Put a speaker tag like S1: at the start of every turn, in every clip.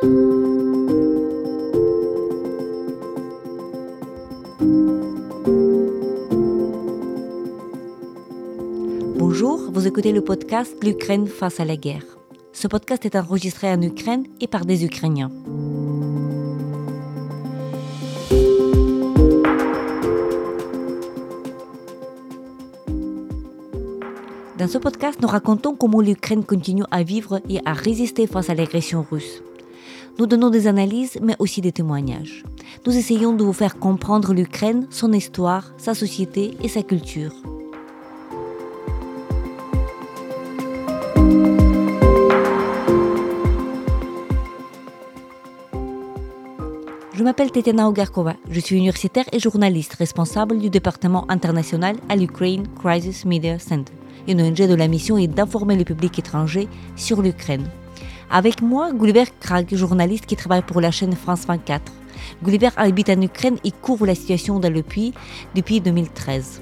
S1: Bonjour, vous écoutez le podcast L'Ukraine face à la guerre. Ce podcast est enregistré en Ukraine et par des Ukrainiens. Dans ce podcast, nous racontons comment l'Ukraine continue à vivre et à résister face à l'agression russe. Nous donnons des analyses, mais aussi des témoignages. Nous essayons de vous faire comprendre l'Ukraine, son histoire, sa société et sa culture. Je m'appelle Tetiana Ogarkova, je suis universitaire et journaliste responsable du département international à l'Ukraine Crisis Media Center une ONG de la mission est d'informer le public étranger sur l'Ukraine. Avec moi, Gulliver Krag, journaliste qui travaille pour la chaîne France 24. Gulliver habite en Ukraine et couvre la situation dans le pays depuis 2013.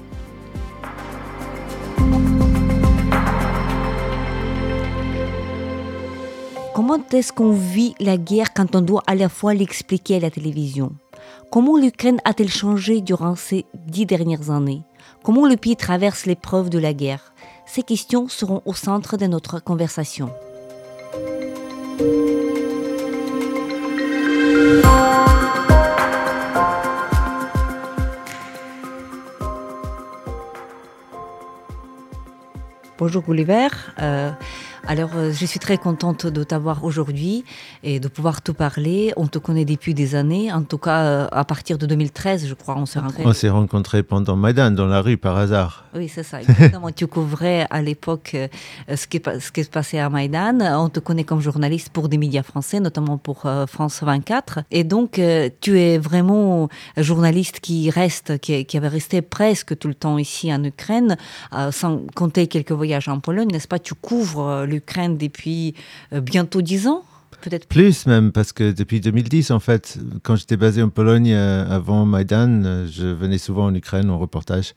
S1: Comment est-ce qu'on vit la guerre quand on doit à la fois l'expliquer à la télévision? Comment l'Ukraine a-t-elle changé durant ces dix dernières années? Comment le pays traverse l'épreuve de la guerre? Ces questions seront au centre de notre conversation. Bonjour Gulliver. Alors, euh, je suis très contente de t'avoir aujourd'hui et de pouvoir te parler. On te connaît depuis des années, en tout cas euh, à partir de 2013, je crois, on s'est rencontrés.
S2: On s'est rencontrés pendant Maïdan, dans la rue, par hasard.
S1: Oui, c'est ça, exactement. tu couvrais à l'époque euh, ce, qui, ce qui se passait à Maïdan. On te connaît comme journaliste pour des médias français, notamment pour France 24. Et donc, tu es vraiment journaliste qui reste, qui, qui, avait resté presque tout le temps ici en Ukraine, sans compter quelques voyages en Pologne, n'est-ce pas? Tu couvres le l'Ukraine depuis euh, bientôt dix ans
S2: Peut-être plus même, parce que depuis 2010, en fait, quand j'étais basé en Pologne euh, avant Maïdan, euh, je venais souvent en Ukraine en reportage.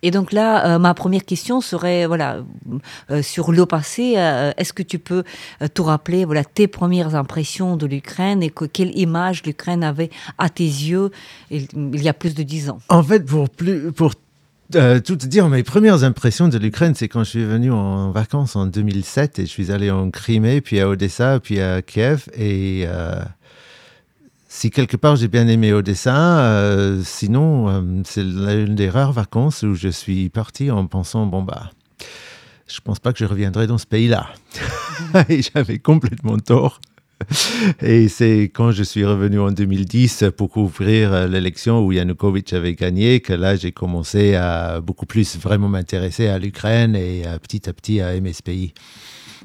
S1: Et donc là, ma première question serait voilà sur le passé. Est-ce que tu peux te rappeler voilà tes premières impressions de l'Ukraine et que, quelle image l'Ukraine avait à tes yeux il, il, y a plus de dix ans?
S2: En fait, pour plus pour euh, tout dire, mes premières impressions de l'Ukraine, c'est quand je suis venu en vacances en 2007 et je suis allé en Crimée, puis à Odessa, puis à Kiev. Et euh, si quelque part j'ai bien aimé Odessa, euh, sinon c'est l'une des rares vacances où je suis parti en pensant bon bah, je pense pas que je reviendrai dans ce pays-là. et j'avais complètement tort. Et c'est quand je suis revenu en 2010 pour couvrir l'élection où Yanukovych avait gagné que là, j'ai commencé à beaucoup plus vraiment m'intéresser à l'Ukraine et petit à petit à aimer ce pays.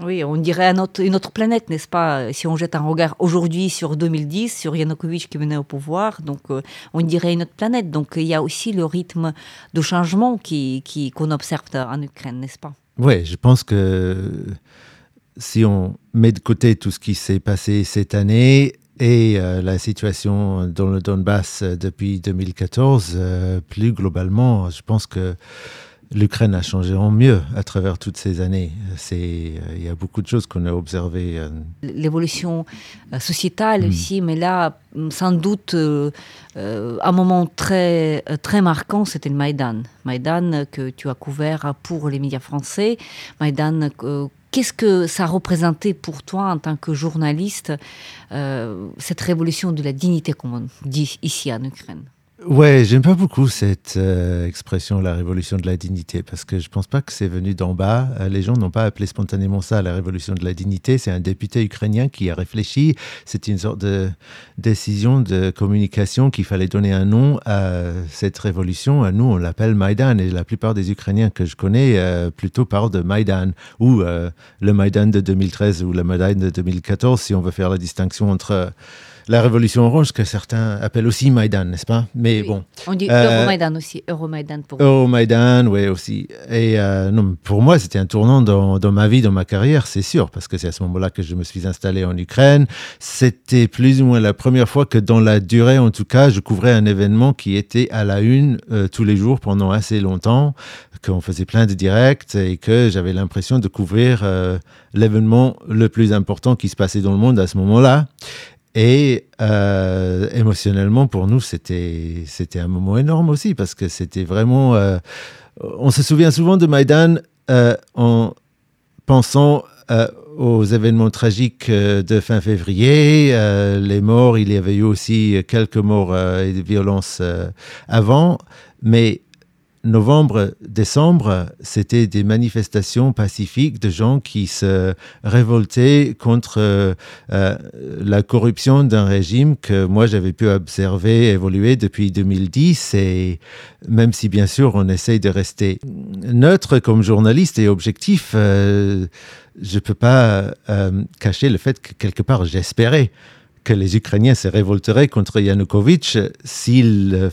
S1: Oui, on dirait une autre, une autre planète, n'est-ce pas Si on jette un regard aujourd'hui sur 2010, sur Yanukovych qui venait au pouvoir, donc euh, on dirait une autre planète. Donc il y a aussi le rythme de changement qu'on qui, qu'on observe en Ukraine, n'est-ce pas?
S2: Oui, je pense que si on met de côté tout ce qui s'est passé cette année et euh, la situation dans le Donbass depuis 2014, euh, plus globalement, je pense que l'Ukraine a changé en mieux à travers toutes ces années. Euh, il y a beaucoup de choses qu'on a observées.
S1: L'évolution sociétale mm. aussi, mais là, sans doute, un moment très, très marquant, c'était le Maïdan. Maïdan que tu as couvert pour les médias français. Maïdan Qu'est-ce que ça représentait pour toi en tant que journaliste, euh, cette révolution de la dignité, comme dit ici en Ukraine?
S2: Ouais, j'aime pas beaucoup cette euh, expression, la révolution de la dignité, parce que je pense pas que c'est venu d'en bas. Euh, les gens n'ont pas appelé spontanément ça la révolution de la dignité. C'est un député ukrainien qui a réfléchi. C'est une sorte de décision de communication qu'il fallait donner un nom à cette révolution. Nous, on l'appelle Maïdan, et la plupart des Ukrainiens que je connais euh, plutôt parlent de Maïdan, ou le Maïdan de 2013 ou le Maïdan de 2014, si on veut faire la distinction entre la révolution orange que certains appellent aussi Maïdan, n'est-ce pas? Mais bon.
S1: On dit Euromaidan aussi. Euromaidan pour
S2: Euromaidan, oui, aussi. Et non, pour moi, c'était un tournant dans, dans, ma vie, dans ma carrière, c'est sûr, parce que c'est à ce moment-là que je me suis installé en Ukraine. C'était plus ou moins la première fois que dans la durée, en tout cas, je couvrais un événement qui était à la une tous les jours pendant assez longtemps, qu'on faisait plein de directs et que j'avais l'impression de couvrir l'événement le plus important qui se passait dans le monde à ce moment-là. Et euh, émotionnellement, pour nous, c'était un moment énorme aussi parce que c'était vraiment. Euh, on se souvient souvent de Maïdan euh, en pensant aux événements tragiques de fin février, les morts. Il y avait eu aussi quelques morts et des violences avant, mais novembre, décembre, c'était des manifestations pacifiques de gens qui se révoltaient contre euh, euh, la corruption d'un régime que moi j'avais pu observer évoluer depuis 2010 et même si bien sûr on essaye de rester neutre comme journaliste et objectif, euh, je ne peux pas cacher le fait que quelque part j'espérais que les Ukrainiens se révolteraient contre Yanukovych s'ils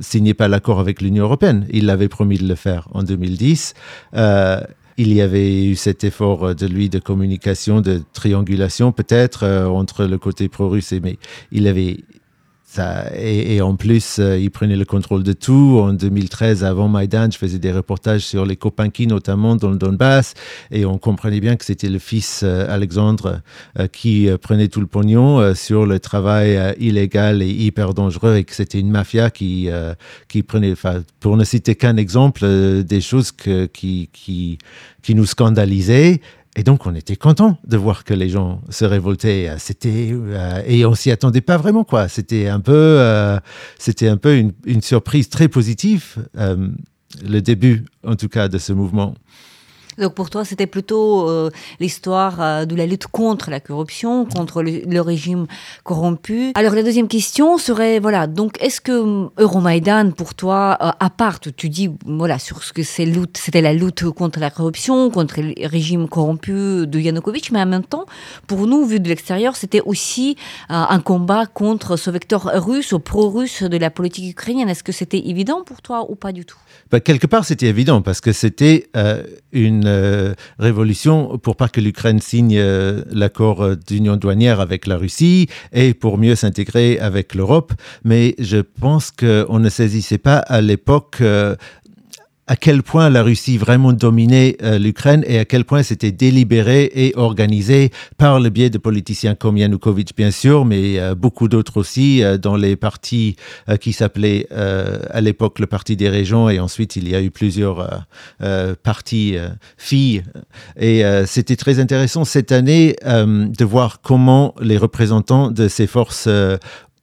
S2: signait pas l'accord avec l'Union européenne. Il avait promis de le faire en 2010. Euh, il y avait eu cet effort de lui de communication, de triangulation peut-être euh, entre le côté pro-russe mais il avait et, en plus, euh, il prenait le contrôle de tout. En 2013, avant Maïdan, je faisais des reportages sur les Kopanki, notamment dans le Donbass, et on comprenait bien que c'était le fils euh, Alexandre euh, qui prenait tout le pognon sur le travail illégal et hyper dangereux, et que c'était une mafia qui, qui prenait, pour ne citer qu'un exemple, des choses qui, qui, qui nous scandalisaient et donc, on était content de voir que les gens se révoltaient. C'était euh, et on s'y attendait pas vraiment, quoi. C'était un peu, euh, c'était un peu une, surprise très positive, euh, le début, en tout cas, de ce mouvement.
S1: Donc pour toi, c'était plutôt euh, l'histoire euh, de la lutte contre la corruption, contre le, régime corrompu. Alors la deuxième question serait, voilà, donc est-ce que euh, Euromaïdan, pour toi, à part, tu dis, voilà, sur ce que c'était la lutte contre la corruption, contre le régime corrompu de Yanukovych, mais en même temps, pour nous, vu de l'extérieur, c'était aussi un combat contre ce vecteur russe pro-russe de la politique ukrainienne. Est-ce que c'était évident pour toi ou pas du tout?
S2: Bah, Quelque part, c'était évident parce que c'était une euh, révolution pour pas que l'Ukraine signe euh, l'accord euh, d'union douanière avec la Russie et pour mieux s'intégrer avec l'Europe. Mais je pense qu'on ne saisissait pas à l'époque à quel point la Russie vraiment dominait euh, l'Ukraine et à quel point c'était délibéré et organisé par le biais de politiciens comme Yanukovych, bien sûr, mais euh, beaucoup d'autres aussi euh, dans les partis qui s'appelaient à l'époque le Parti des régions et ensuite il y a eu plusieurs partis filles. Et c'était très intéressant cette année de voir comment les représentants de ces forces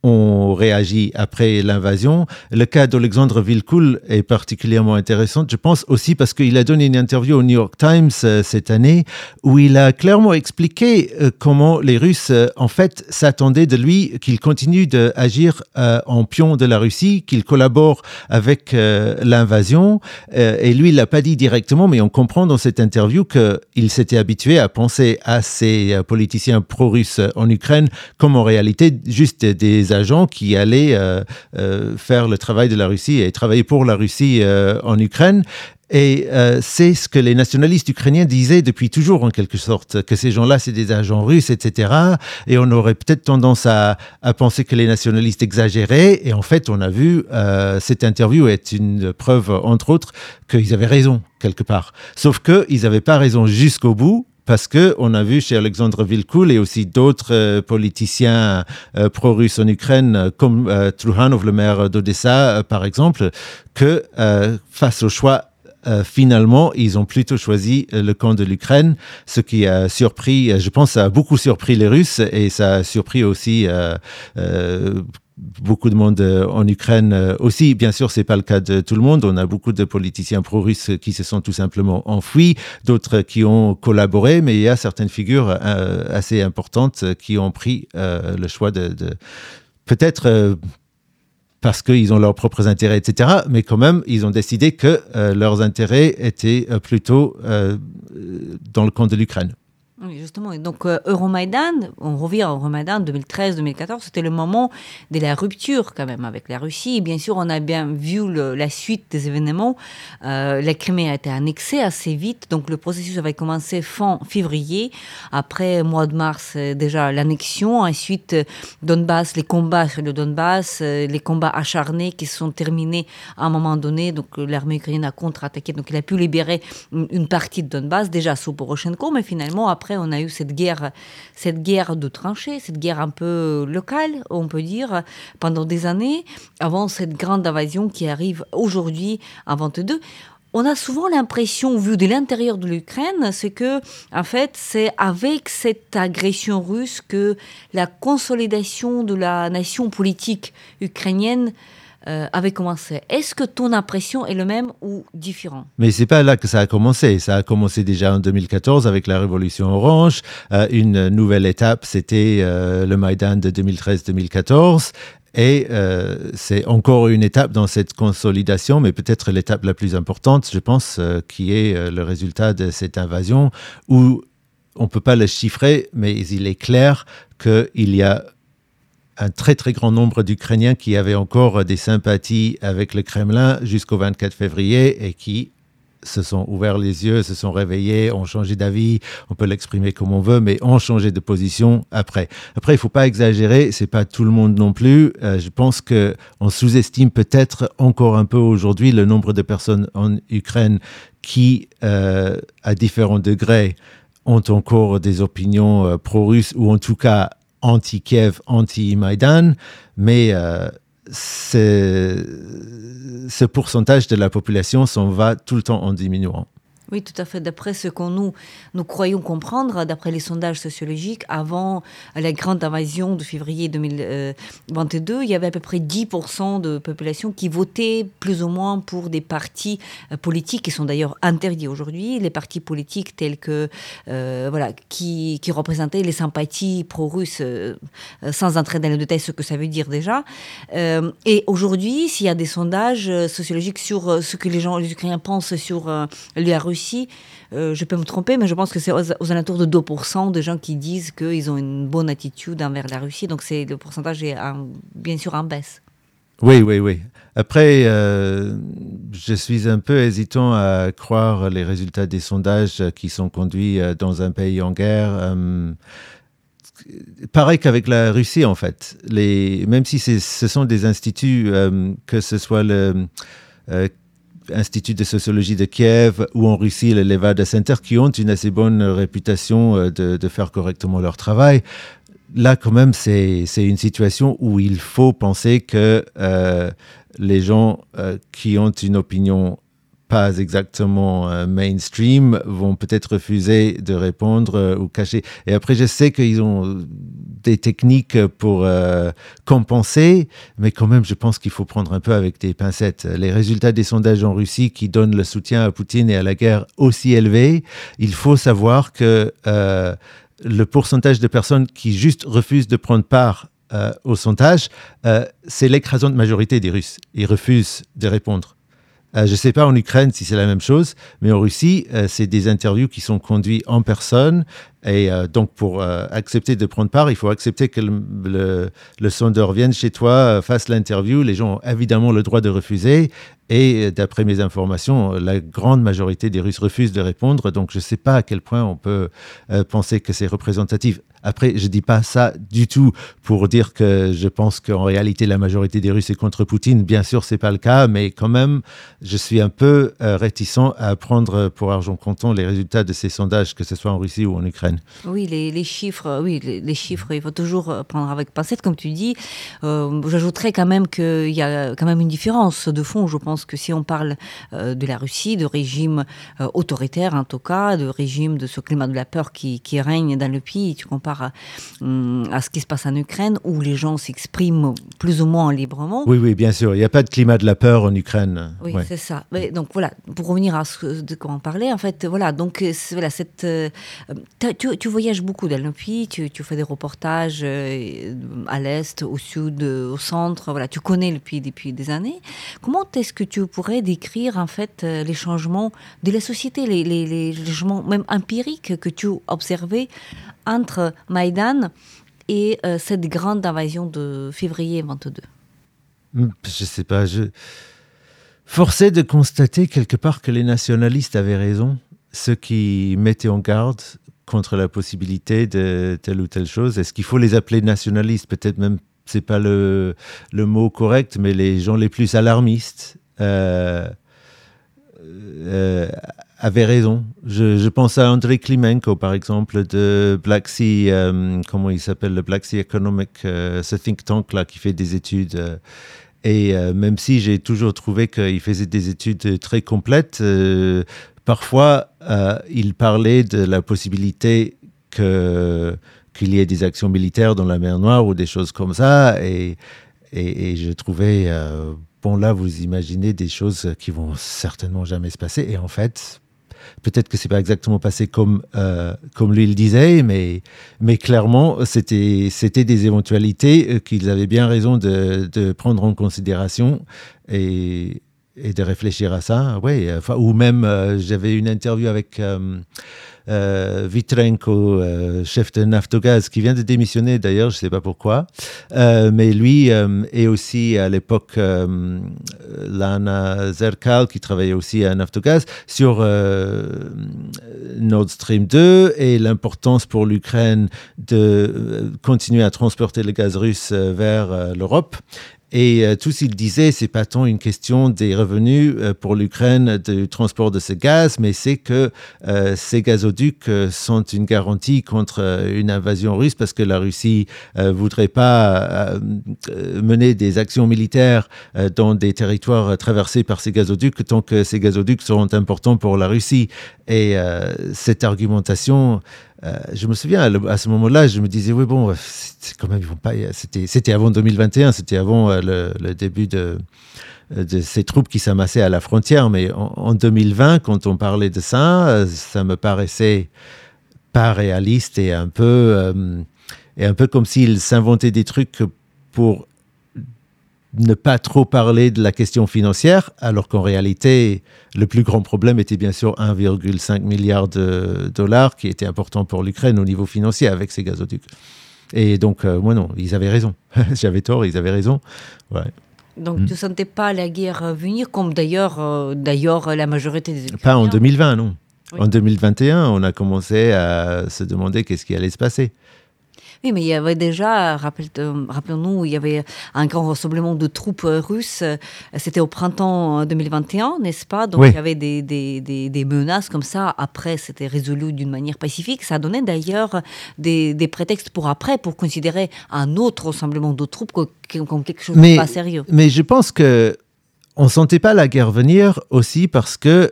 S2: ont réagi après l'invasion. Le cas d'Alexandre Villecoul est particulièrement intéressant, je pense aussi parce qu'il a donné une interview au New York Times euh, cette année où il a clairement expliqué euh, comment les Russes, euh, en fait, s'attendaient de lui qu'il continue d'agir en pion de la Russie, qu'il collabore avec l'invasion. et lui, il l'a pas dit directement, mais on comprend dans cette interview qu'il s'était habitué à penser à ces politiciens pro-russes en Ukraine comme en réalité juste des agents qui allaient euh, euh, faire le travail de la Russie et travailler pour la Russie euh, en Ukraine. Et c'est ce que les nationalistes ukrainiens disaient depuis toujours, en quelque sorte, que ces gens-là, c'est des agents russes, etc. Et on aurait peut-être tendance à, penser que les nationalistes exagéraient. Et en fait, on a vu, cette interview est une preuve, entre autres, qu'ils avaient raison, quelque part. Sauf qu'ils n'avaient pas raison jusqu'au bout parce que on a vu chez Alexandre Villecoul et aussi d'autres euh, politiciens euh, pro-russes en Ukraine, euh, comme Truhanov, le maire d'Odessa, par exemple, que face au choix finalement, ils ont plutôt choisi le camp de l'Ukraine, ce qui a surpris, je pense, ça a beaucoup surpris les Russes et ça a surpris aussi beaucoup de monde euh, en Ukraine euh, aussi. Bien sûr, c'est pas le cas de tout le monde. On a beaucoup de politiciens pro-russes qui se sont tout simplement enfuis, d'autres qui ont collaboré, mais il y a certaines figures euh, assez importantes qui ont pris le choix de, de peut-être parce qu'ils ont leurs propres intérêts, etc. Mais quand même, ils ont décidé que leurs intérêts étaient plutôt dans le camp de l'Ukraine.
S1: Oui, justement. Donc, euh, Euromaidan, on revient à Euromaidan 2013-2014, c'était le moment de la rupture quand même avec la Russie. Bien sûr, on a bien vu la suite des événements. Euh, la Crimée a été annexée assez vite, donc le processus avait commencé fin février. Après, mois de mars, euh, déjà l'annexion. Ensuite, euh, Donbass, les combats sur le Donbass, les combats acharnés qui se sont terminés à un moment donné. Donc, l'armée ukrainienne a contre-attaqué, donc il a pu libérer une, une partie de Donbass, déjà sous Poroshenko, mais finalement, après, on a eu cette guerre, cette guerre de tranchées, cette guerre un peu locale, on peut dire, pendant des années, avant cette grande invasion qui arrive aujourd'hui en 22 on a souvent l'impression, vu de l'intérieur de l'Ukraine, c'est que, en fait, c'est avec cette agression russe que la consolidation de la nation politique ukrainienne euh, avait commencé. Est-ce que ton impression est le même ou différent?
S2: Mais c'est pas là que ça a commencé. Ça a commencé déjà en 2014 avec la Révolution Orange. Euh, une nouvelle étape, c'était euh, le Maïdan de 2013-2014. Et euh, c'est encore une étape dans cette consolidation, mais peut-être l'étape la plus importante, je pense, qui est le résultat de cette invasion, où on ne peut pas le chiffrer, mais il est clair qu'il y a un très très grand nombre d'Ukrainiens qui avaient encore des sympathies avec le Kremlin jusqu'au 24 février et qui se sont ouverts les yeux, se sont réveillés, ont changé d'avis, on peut l'exprimer comme on veut, mais ont changé de position après. Après, il ne faut pas exagérer, c'est pas tout le monde non plus. Euh, je pense que on sous-estime peut-être encore un peu aujourd'hui le nombre de personnes en Ukraine qui, euh, à différents degrés, ont encore des opinions euh, pro-russes ou en tout cas anti-Kiev, anti-Maïdan, mais euh, ce pourcentage de la population s'en va tout le temps en diminuant.
S1: Oui, tout à fait. D'après ce qu'on nous, nous croyons comprendre, d'après les sondages sociologiques, avant la grande invasion de février 2022, il y avait à peu près 10% de population qui votait plus ou moins pour des partis euh, politiques qui sont d'ailleurs interdits aujourd'hui, les partis politiques tels que, euh, voilà, qui, qui, représentaient les sympathies pro-russes, euh, sans entrer dans le détail ce que ça veut dire déjà. Euh, et aujourd'hui, s'il y a des sondages sociologiques sur ce que les gens, les Ukrainiens pensent sur la Russie, Euh, je peux me tromper, mais je pense que c'est aux, alentours de 2% de gens qui disent qu'ils ont une bonne attitude envers la Russie. Donc c'est le pourcentage est en, bien sûr en baisse.
S2: Oui, oui, oui. Après, euh, je suis un peu hésitant à croire les résultats des sondages qui sont conduits euh, dans un pays en guerre. Pareil qu'avec la Russie, en fait. Même si ce sont des instituts, que ce soit le Institut de sociologie de Kiev ou en Russie le Levada Center qui ont une assez bonne réputation de, de faire correctement leur travail. Là, quand même, c'est une situation où il faut penser que euh, les gens euh, qui ont une opinion pas exactement euh, mainstream vont peut-être refuser de répondre euh, ou cacher. Et après, je sais qu'ils ont des techniques pour euh, compenser, mais quand même, je pense qu'il faut prendre un peu avec des pincettes. Les résultats des sondages en Russie qui donnent le soutien à Poutine et à la guerre aussi élevé, il faut savoir que le pourcentage de personnes qui juste refusent de prendre part au sondage, c'est l'écrasante majorité des Russes. Ils refusent de répondre. Euh, je ne sais pas en Ukraine si c'est la même chose, mais en Russie, euh, c'est des interviews qui sont conduites en personne. Et euh, donc, pour accepter de prendre part, il faut accepter que le, le, sondeur vienne chez toi, fasse l'interview. Les gens ont évidemment le droit de refuser. Et d'après mes informations, la grande majorité des Russes refusent de répondre. Donc, je ne sais pas à quel point on peut penser que c'est représentatif. Après, je ne dis pas ça du tout pour dire que je pense qu'en réalité, la majorité des Russes est contre Poutine. Bien sûr, ce n'est pas le cas, mais quand même, je suis un peu euh, réticent à prendre pour argent comptant les résultats de ces sondages, que ce soit en Russie ou en Ukraine.
S1: Oui, les, les chiffres, oui, les, les, chiffres, il faut toujours prendre avec pincette, comme tu dis. Euh, J'ajouterais quand même qu'il y a quand même une différence de fond. Je pense que si on parle euh, de la Russie, de régime euh, autoritaire en tout cas, de régime de ce climat de la peur qui, qui règne dans le pays, tu compares à, à, ce qui se passe en Ukraine, où les gens s'expriment plus ou moins librement.
S2: Oui, oui, bien sûr. Il n'y a pas de climat de la peur en Ukraine.
S1: Oui, ouais. c'est ça. Mais donc voilà, pour revenir à ce de quoi on parlait, en fait, voilà, donc voilà, cette, euh, tu, voyages beaucoup dans le pays, tu, fais des reportages euh, à l'est, au sud, au centre. Voilà, tu connais le pays depuis des années. Comment est-ce que tu pourrais décrire en fait euh, les changements de la société, les, changements même empiriques que tu observais entre Maïdan et euh, cette grande invasion de février 22
S2: hmm, Je sais pas, je forcé de constater quelque part que les nationalistes avaient raison, ceux qui mettaient en garde contre la possibilité de telle ou telle chose? Est-ce qu'il faut les appeler nationalistes? Peut-être même c'est pas le, mot correct, mais les gens les plus alarmistes euh, euh, avaient raison. Je, pense à André Klimenko, par exemple, de Black Sea, euh, comment il s'appelle, le Black Sea Economic, ce think tank là qui fait des études. Et même si j'ai toujours trouvé qu'il faisait des études très complètes, parfois il parlait de la possibilité que qu'il y ait des actions militaires dans la mer Noire ou des choses comme ça. Et, et, et je trouvais, euh, bon là, vous imaginez des choses qui vont certainement jamais se passer. Et en fait, Peut-être que c'est pas exactement passé comme, euh, comme lui le disait, mais, mais clairement, c'était, c'était des éventualités euh, qu'ils avaient bien raison de, de prendre en considération et, et, de réfléchir à ça. Enfin, ou même, euh, j'avais une interview avec euh, euh, Vitrenko, chef de Naftogaz, qui vient de démissionner d'ailleurs, je ne sais pas pourquoi. Mais lui est aussi à l'époque Lana Zerkal, qui travaillait aussi à Naftogaz, sur Nord Stream 2 et l'importance pour l'Ukraine de continuer à transporter le gaz russe vers l'Europe. Et euh, tout ce qu'il disait, c'est pas tant une question des revenus euh, pour l'Ukraine du transport de ce gaz, mais c'est que euh, ces gazoducs euh, sont une garantie contre une invasion russe parce que la Russie voudrait pas mener des actions militaires dans des territoires traversés par ces gazoducs tant que ces gazoducs seront importants pour la Russie. Et cette argumentation euh, je me souviens à, ce moment-là, je me disais oui bon, c'est quand même ils vont pas. C'était c'était avant 2021, c'était avant euh, le, début de ces troupes qui s'amassaient à la frontière. Mais en, en, 2020, quand on parlait de ça, euh, ça me paraissait pas réaliste et un peu euh, et un peu comme s'ils s'inventaient des trucs pour ne pas trop parler de la question financière, alors qu'en réalité, le plus grand problème était bien sûr 1,5 milliard de dollars, qui était important pour l'Ukraine au niveau financier avec ces gazoducs. Et donc, euh, moi non, ils avaient raison. J'avais tort, ils avaient raison. Ouais.
S1: Donc, mm. tu ne sentais pas la guerre venir, comme d'ailleurs euh, d'ailleurs la majorité des Ukrainiens?
S2: Pas en 2020, non. Oui. En 2021, on a commencé à se demander qu'est-ce qui allait se passer.
S1: Oui, mais il y avait déjà, rappelons-nous, il y avait un grand rassemblement de troupes russes. C'était au printemps 2021, n'est-ce pas? Donc oui. il y avait des, des, des, des, menaces comme ça. Après, c'était résolu d'une manière pacifique. Ça donnait d'ailleurs des, prétextes pour après, pour considérer un autre rassemblement de troupes comme quelque chose mais, de pas sérieux.
S2: Mais je pense que on sentait pas la guerre venir aussi parce que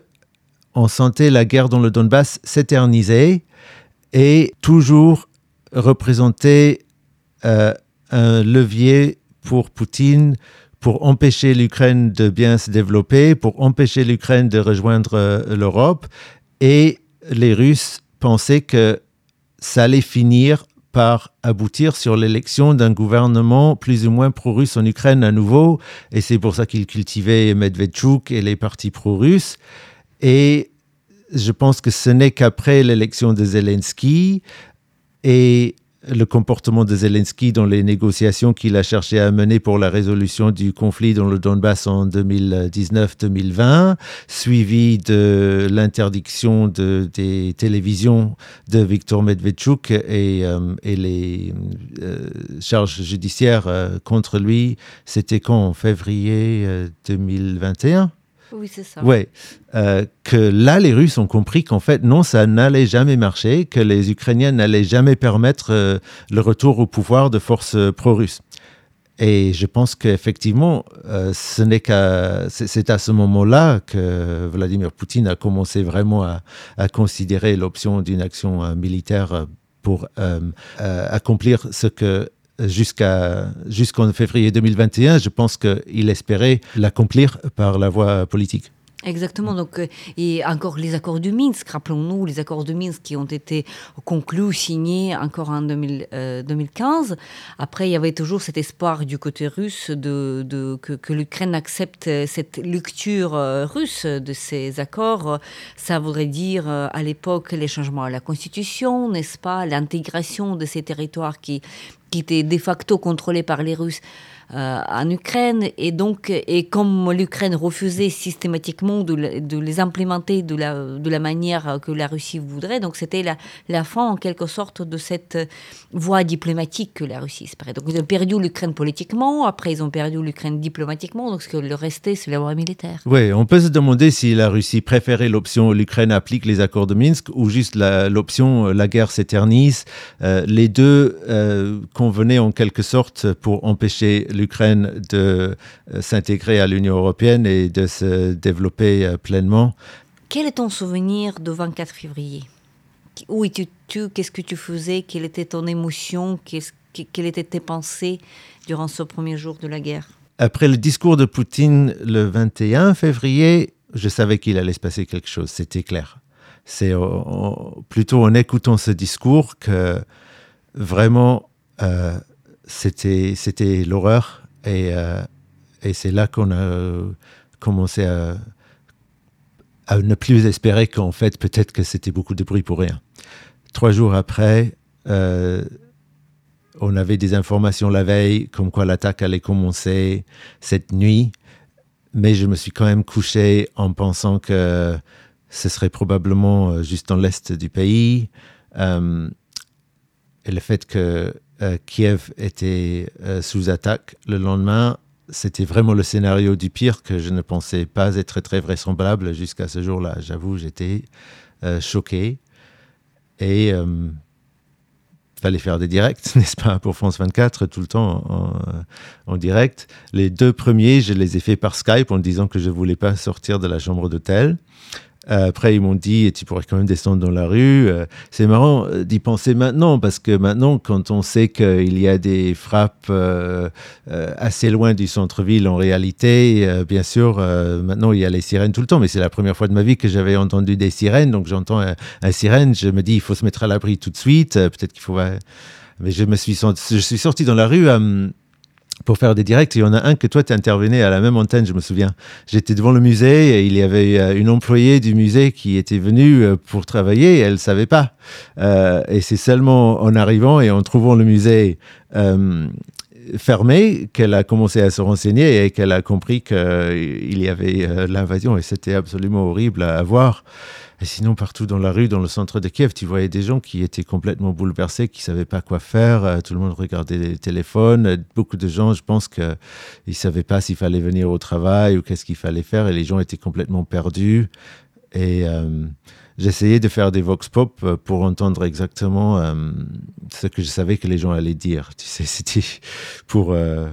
S2: on sentait la guerre dans le Donbass s'éterniser et toujours représenter euh, un levier pour Poutine pour empêcher l'Ukraine de bien se développer, pour empêcher l'Ukraine de rejoindre euh, l'Europe. Et les Russes pensaient que ça allait finir par aboutir sur l'élection d'un gouvernement plus ou moins pro-russe en Ukraine à nouveau. Et c'est pour ça qu'ils cultivaient Medvedchuk et les partis pro-russes. Et je pense que ce n'est qu'après l'élection de Zelensky, et le comportement de Zelensky dans les négociations qu'il a cherché à mener pour la résolution du conflit dans le Donbass en 2019-2020, suivi de l'interdiction de, des télévisions de Viktor Medvedchuk et, euh, les euh, charges judiciaires euh, contre lui, c'était quand? En février 2021
S1: oui, c'est ça.
S2: Ouais. Euh, que là, les Russes ont compris qu'en fait, non, ça n'allait jamais marcher, que les Ukrainiens n'allaient jamais permettre euh, le retour au pouvoir de forces euh, pro-russes. Et je pense qu'effectivement, c'est à ce moment-là que Vladimir Poutine a commencé vraiment à, considérer l'option d'une action militaire pour accomplir ce que jusqu'en février 2021, je pense qu'il espérait l'accomplir par la voie politique.
S1: Exactement. Donc, euh, et encore les accords de Minsk, rappelons-nous les accords de Minsk qui ont été conclus, signés encore en 2015. Euh, Après, il y avait toujours cet espoir du côté russe de, de que, que l'Ukraine accepte cette lecture euh, russe de ces accords. Ça voudrait dire à l'époque les changements à la Constitution, n'est-ce pas, l'intégration de ces territoires qui, qui étaient de facto contrôlés par les Russes euh, en Ukraine. Et donc, et comme l'Ukraine refusait systématiquement de, les implémenter de la, de la manière que la Russie voudrait, donc c'était la, fin en quelque sorte de cette voie diplomatique que la Russie espérait. Donc ils ont perdu l'Ukraine politiquement, après ils ont perdu l'Ukraine diplomatiquement, donc ce que le restait, c'est la voie militaire.
S2: Oui, on peut se demander si la Russie préférait l'option l'Ukraine applique les accords de Minsk ou juste l'option la, la, guerre s'éternise. Euh, les deux euh, convenaient en quelque sorte pour empêcher l'Ukraine de euh, s'intégrer à l'Union européenne et de se développer euh, pleinement.
S1: Quel est ton souvenir de 24 février? Où étais-tu? Qu'est-ce que tu faisais? Quelle était ton émotion? Quelles étaient tes pensées durant ce premier jour de la guerre?
S2: Après le discours de Poutine le 21 février, je savais qu'il allait se passer quelque chose, c'était clair. C'est plutôt en écoutant ce discours que vraiment euh, c'était c'était l'horreur et, euh, et c'est là qu'on a commencé à, ne plus espérer qu'en fait peut-être que c'était beaucoup de bruit pour rien. Trois jours après, euh, on avait des informations la veille comme quoi l'attaque allait commencer cette nuit, mais je me suis quand même couché en pensant que ce serait probablement euh, juste dans l'est du pays. Et le fait que euh, Kiev était euh, sous attaque le lendemain, c'était vraiment le scénario du pire que je ne pensais pas être très vraisemblable jusqu'à ce jour-là. J'avoue, j'étais euh, choqué. Et il fallait faire des directs, n'est-ce pas, pour France 24, tout le temps en, en, direct. Les deux premiers, je les ai faits par Skype en disant que je ne voulais pas sortir de la chambre d'hôtel. Euh, après, ils m'ont dit, tu pourrais quand même descendre dans la rue. Euh, c'est marrant euh, d'y penser maintenant, parce que maintenant, quand on sait qu'il y a des frappes assez loin du centre-ville, en réalité, bien sûr, maintenant, il y a les sirènes tout le temps, mais c'est la première fois de ma vie que j'avais entendu des sirènes. Donc, j'entends un, sirène, je me dis, il faut se mettre à l'abri tout de suite. Peut-être qu'il faut... mais je me suis, je suis sorti dans la rue pour faire des directs. Il y en a un que toi, tu intervenais à la même antenne, je me souviens. J'étais devant le musée et il y avait euh, une employée du musée qui était venue euh, pour travailler et elle ne savait pas. Euh, et c'est seulement en arrivant et en trouvant le musée euh, fermé qu'elle a commencé à se renseigner et qu'elle a compris qu'il y avait l'invasion et c'était absolument horrible à voir. Et sinon, partout dans la rue, dans le centre de Kiev, tu voyais des gens qui étaient complètement bouleversés, qui ne savaient pas quoi faire. Euh, tout le monde regardait les téléphones. Beaucoup de gens, je pense qu'ils ne savaient pas s'il fallait venir au travail ou qu'est-ce qu'il fallait faire. Et les gens étaient complètement perdus. Et euh, j'essayais de faire des vox pop euh, pour entendre exactement euh, ce que je savais que les gens allaient dire. Tu sais, c'était pour... Euh,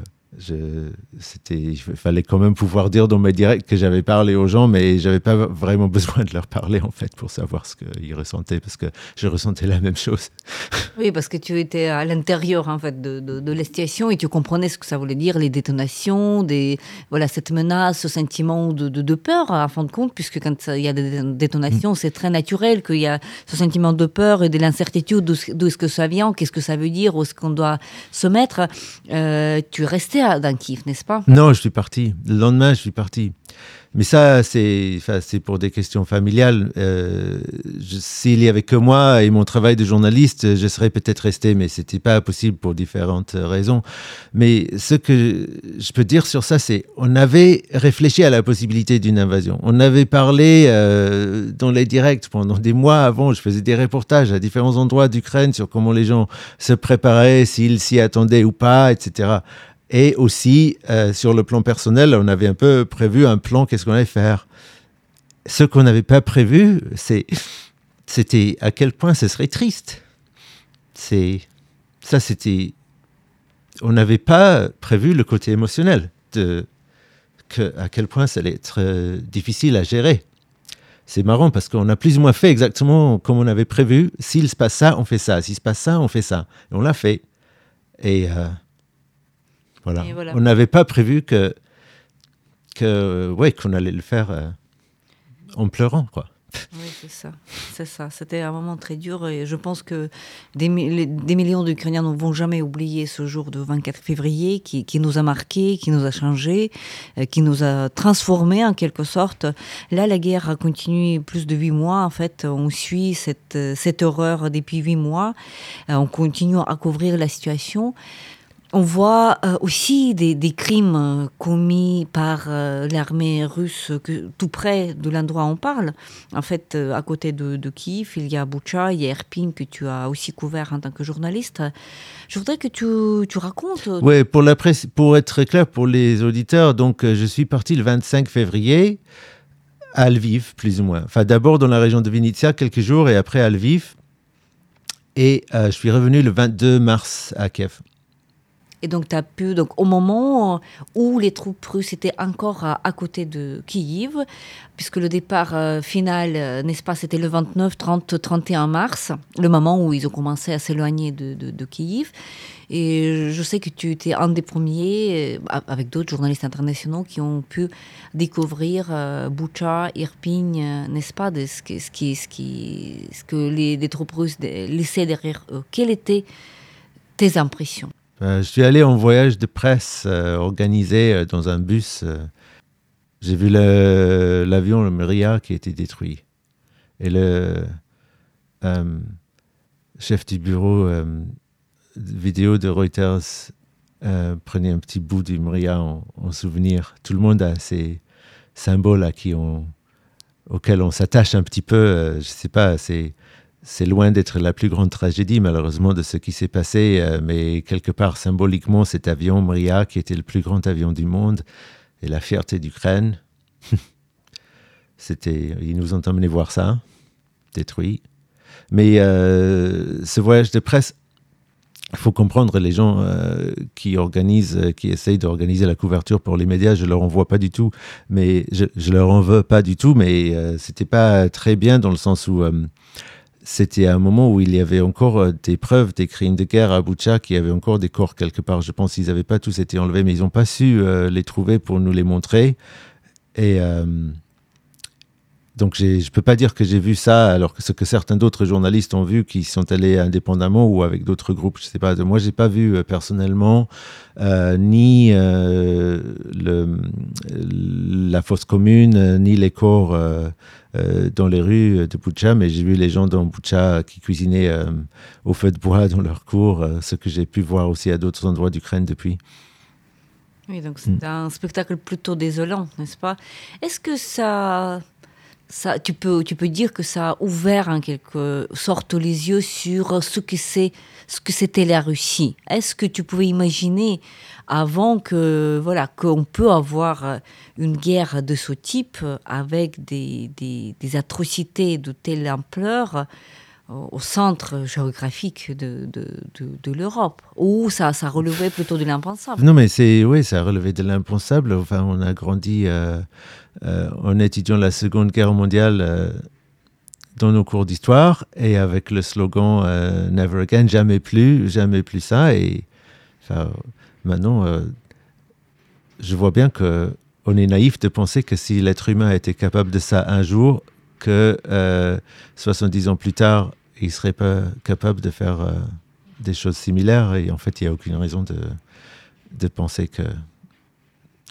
S2: c'était, il fallait quand même pouvoir dire dans mes directs que j'avais parlé aux gens, mais j'avais pas vraiment besoin de leur parler en fait pour savoir ce qu'ils ressentaient, parce que je ressentais la même chose.
S1: Oui, parce que tu étais à l'intérieur en fait de, de, de l'estation et tu comprenais ce que ça voulait dire, les détonations, des voilà cette menace, ce sentiment de, de, peur à fin de compte, puisque quand il y a des détonations, c'est très naturel qu'il y a ce sentiment de peur et de l'incertitude d'où est-ce que ça vient, qu'est-ce que ça veut dire, où est-ce qu'on doit se mettre. Euh, tu restais d'un kiff, n'est-ce pas?
S2: Non, je suis parti. Le lendemain, je suis parti. Mais ça, c'est pour des questions familiales. Euh, S'il y avait que moi et mon travail de journaliste, je serais peut-être resté, mais c'était pas possible pour différentes raisons. Mais ce que je peux dire sur ça, c'est on avait réfléchi à la possibilité d'une invasion. On avait parlé euh, dans les directs pendant des mois avant. Je faisais des reportages à différents endroits d'Ukraine sur comment les gens se préparaient, s'ils s'y attendaient ou pas, etc. Et aussi, euh, sur le plan personnel, on avait un peu prévu un plan, qu'est-ce qu'on allait faire. Ce qu'on n'avait pas prévu, c'était à quel point ce serait triste. C'est, ça, c'était, on n'avait pas prévu le côté émotionnel de, à quel point ça allait être euh, difficile à gérer. C'est marrant parce qu'on a plus ou moins fait exactement comme on avait prévu. S'il se passe ça, on fait ça. S'il se passe ça, on fait ça. On l'a fait. Et euh, voilà. voilà. On n'avait pas prévu que, que ouais, qu'on allait le faire. Euh, en pleurant, quoi.
S1: Oui, c'est ça. C'est ça. C'était un moment très dur et je pense que des, des millions d'Ukrainiens ne vont jamais oublier ce jour de 24 février qui, qui nous a marqué, qui nous a changé, euh, qui nous a transformés en quelque sorte. Là, la guerre a continué plus de huit mois. En fait, on suit cette, cette horreur depuis huit mois. Euh, on continue à couvrir la situation. On voit euh, aussi des, crimes euh, commis par euh, l'armée russe que, tout près de l'endroit où on parle. En fait, à côté de, Kiev, il y a Boucha, il y a Erpin que tu as aussi couvert en tant que journaliste. Je voudrais que tu, racontes.
S2: Oui, pour, être clair pour les auditeurs, donc je suis parti le 25 février à Lviv, plus ou moins. Enfin, d'abord dans la région de Vinnytsia, quelques jours, et après à Lviv. Et je suis revenu le 22 mars à Kiev.
S1: Et donc, tu as pu, donc, au moment où les troupes russes étaient encore à, côté de Kiev, puisque le départ euh, final, euh, n'est-ce pas, c'était le 29, 30, 31 mars, le moment où ils ont commencé à s'éloigner de, Kiev. Et je sais que tu étais un des premiers, euh, avec d'autres journalistes internationaux, qui ont pu découvrir euh, Boucha, Irpin, euh, n'est-ce pas, ce que les, les troupes russes laissaient derrière eux. Quelles étaient tes impressions?
S2: Euh, je suis allé en voyage de presse euh, organisé euh, dans un bus. J'ai vu le- l'avion, le Myria, qui a été détruit. Et le chef du bureau vidéo de Reuters prenait un petit bout du Myria en, en souvenir. Tout le monde a ces symboles à qui on, auxquels on s'attache un petit peu. je sais pas, c'est c'est loin d'être la plus grande tragédie, malheureusement, de ce qui s'est passé, euh, mais quelque part, symboliquement, cet avion Mria, qui était le plus grand avion du monde, et la fierté d'Ukraine, c'était, ils nous ont emmené voir ça, détruit. Mais euh, ce voyage de presse, il faut comprendre les gens euh, qui organisent, qui essayent d'organiser la couverture pour les médias, je leur en vois pas du tout, mais je, je leur en veux pas du tout, mais c'était pas très bien dans le sens où c'était un moment où il y avait encore euh, des preuves des crimes de guerre à Boucha, qu'il y avait encore des corps quelque part. Je pense qu'ils n'avaient pas tous été enlevés, mais ils n'ont pas su euh, les trouver pour nous les montrer. Et euh, donc, je ne peux pas dire que j'ai vu ça, alors que ce que certains d'autres journalistes ont vu, qui sont allés indépendamment ou avec d'autres groupes, je sais pas. Moi, j'ai pas vu euh, personnellement euh, ni euh, le, la fosse commune, ni les corps dans les rues de Boucha, mais j'ai vu les gens dans Boucha qui cuisinaient au feu de bois dans leur cour, euh, ce que j'ai pu voir aussi à d'autres endroits d'Ukraine depuis.
S1: Oui, donc c'est un spectacle plutôt désolant, n'est-ce pas? Est-ce que ça, tu, peux, tu peux dire que ça a ouvert en quelque sorte les yeux sur ce que c'est, ce que c'était la Russie. Est-ce que tu pouvais imaginer avant que voilà qu'on peut avoir une guerre de ce type avec des, des, atrocités de telle ampleur euh, au centre géographique de, de, l'Europe, ou ça, ça relevait plutôt de l'impensable?
S2: Non, mais c'est oui, ça a relevé de l'impensable. Enfin, on a grandi euh, en étudiant la Seconde Guerre mondiale euh, dans nos cours d'histoire et avec le slogan euh, Never again, jamais plus, jamais plus ça. Et maintenant, euh, je vois bien que on est naïf de penser que si l'être humain était capable de ça un jour, que euh, 70 ans plus tard, il serait pas capable de faire euh, des choses similaires. Et en fait, il n'y a aucune raison de, de penser que,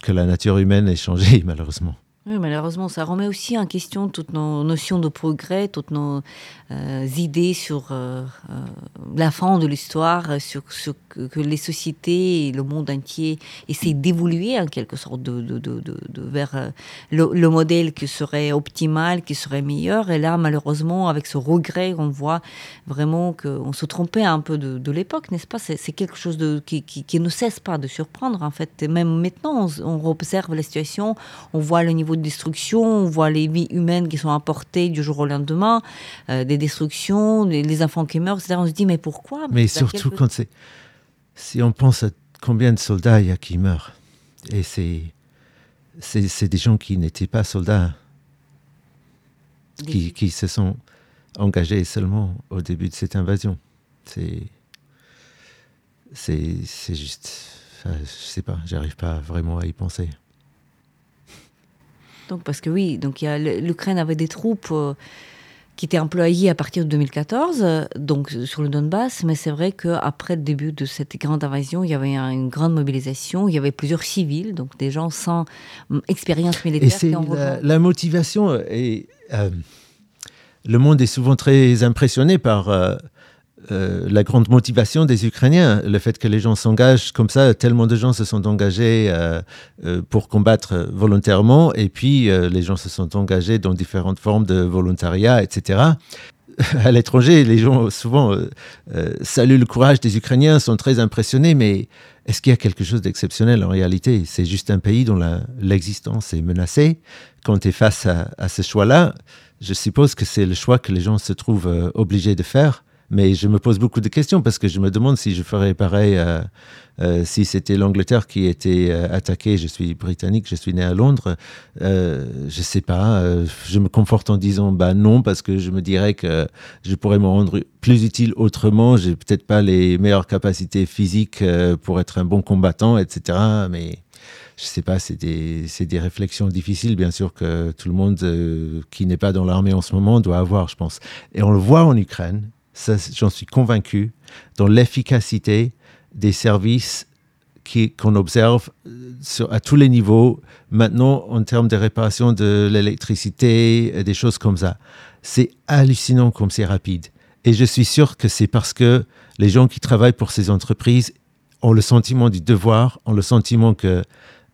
S2: que la nature humaine ait changé, malheureusement.
S1: Oui, malheureusement, ça remet aussi en question toutes nos notions de progrès, toutes nos euh, idées sur euh, euh, la fin de l'histoire, sur ce que, les sociétés et le monde entier essaient d'évoluer en quelque sorte de, vers euh, le, le, modèle qui serait optimal, qui serait meilleur. Et là, malheureusement, avec ce regret, on voit vraiment qu'on se trompait un peu de, l'époque, n'est-ce pas? C'est quelque chose qui, ne cesse pas de surprendre, en fait. Même maintenant, on, observe la situation, on voit le niveau de destruction, on voit les vies humaines qui sont apportées du jour au lendemain, euh, des destructions, les, les, enfants qui meurent, etc. On se dit, mais pourquoi?
S2: Mais surtout quand c'est... Si on pense à combien de soldats il y a qui meurent, et c'est... C'est des gens qui n'étaient pas soldats, qui, qui, se sont engagés seulement au début de cette invasion. C'est... C'est juste... Je sais pas, j'arrive pas vraiment à y penser.
S1: Donc, parce que oui, donc l'Ukraine avait des troupes qui étaient employées à partir de 2014, donc sur le Donbass, mais c'est vrai qu'après le début de cette grande invasion, il y avait une grande mobilisation, il y avait plusieurs civils, donc des gens sans expérience militaire.
S2: Et c'est la, motivation et le monde est souvent très impressionné par euh, euh, la grande motivation des Ukrainiens, le fait que les gens s'engagent comme ça, tellement de gens se sont engagés euh, pour combattre volontairement, et puis les gens se sont engagés dans différentes formes de volontariat, etc. À l'étranger, les gens souvent saluent le courage des Ukrainiens, sont très impressionnés, mais est-ce qu'il y a quelque chose d'exceptionnel en réalité? C'est juste un pays dont l'existence est menacée. Quand tu es face à, à ce choix-là, je suppose que c'est le choix que les gens se trouvent euh, obligés de faire. Mais je me pose beaucoup de questions parce que je me demande si je ferais pareil euh, euh, si c'était l'Angleterre qui était attaquée. Je suis britannique, je suis né à Londres. je ne sais pas. je me conforte en disant bah non parce que je me dirais que je pourrais me rendre plus utile autrement. J'ai peut-être pas les meilleures capacités physiques pour être un bon combattant, etc. Mais je sais pas, c'est des, des, réflexions difficiles, bien sûr, que tout le monde euh, qui n'est pas dans l'armée en ce moment doit avoir, je pense. Et on le voit en Ukraine, j'en suis convaincu, dans l'efficacité des services qu'on observe euh, à tous les niveaux, maintenant en termes de réparation de l'électricité, des choses comme ça. C'est hallucinant comme c'est rapide. Et je suis sûr que c'est parce que les gens qui travaillent pour ces entreprises ont le sentiment du devoir, ont le sentiment que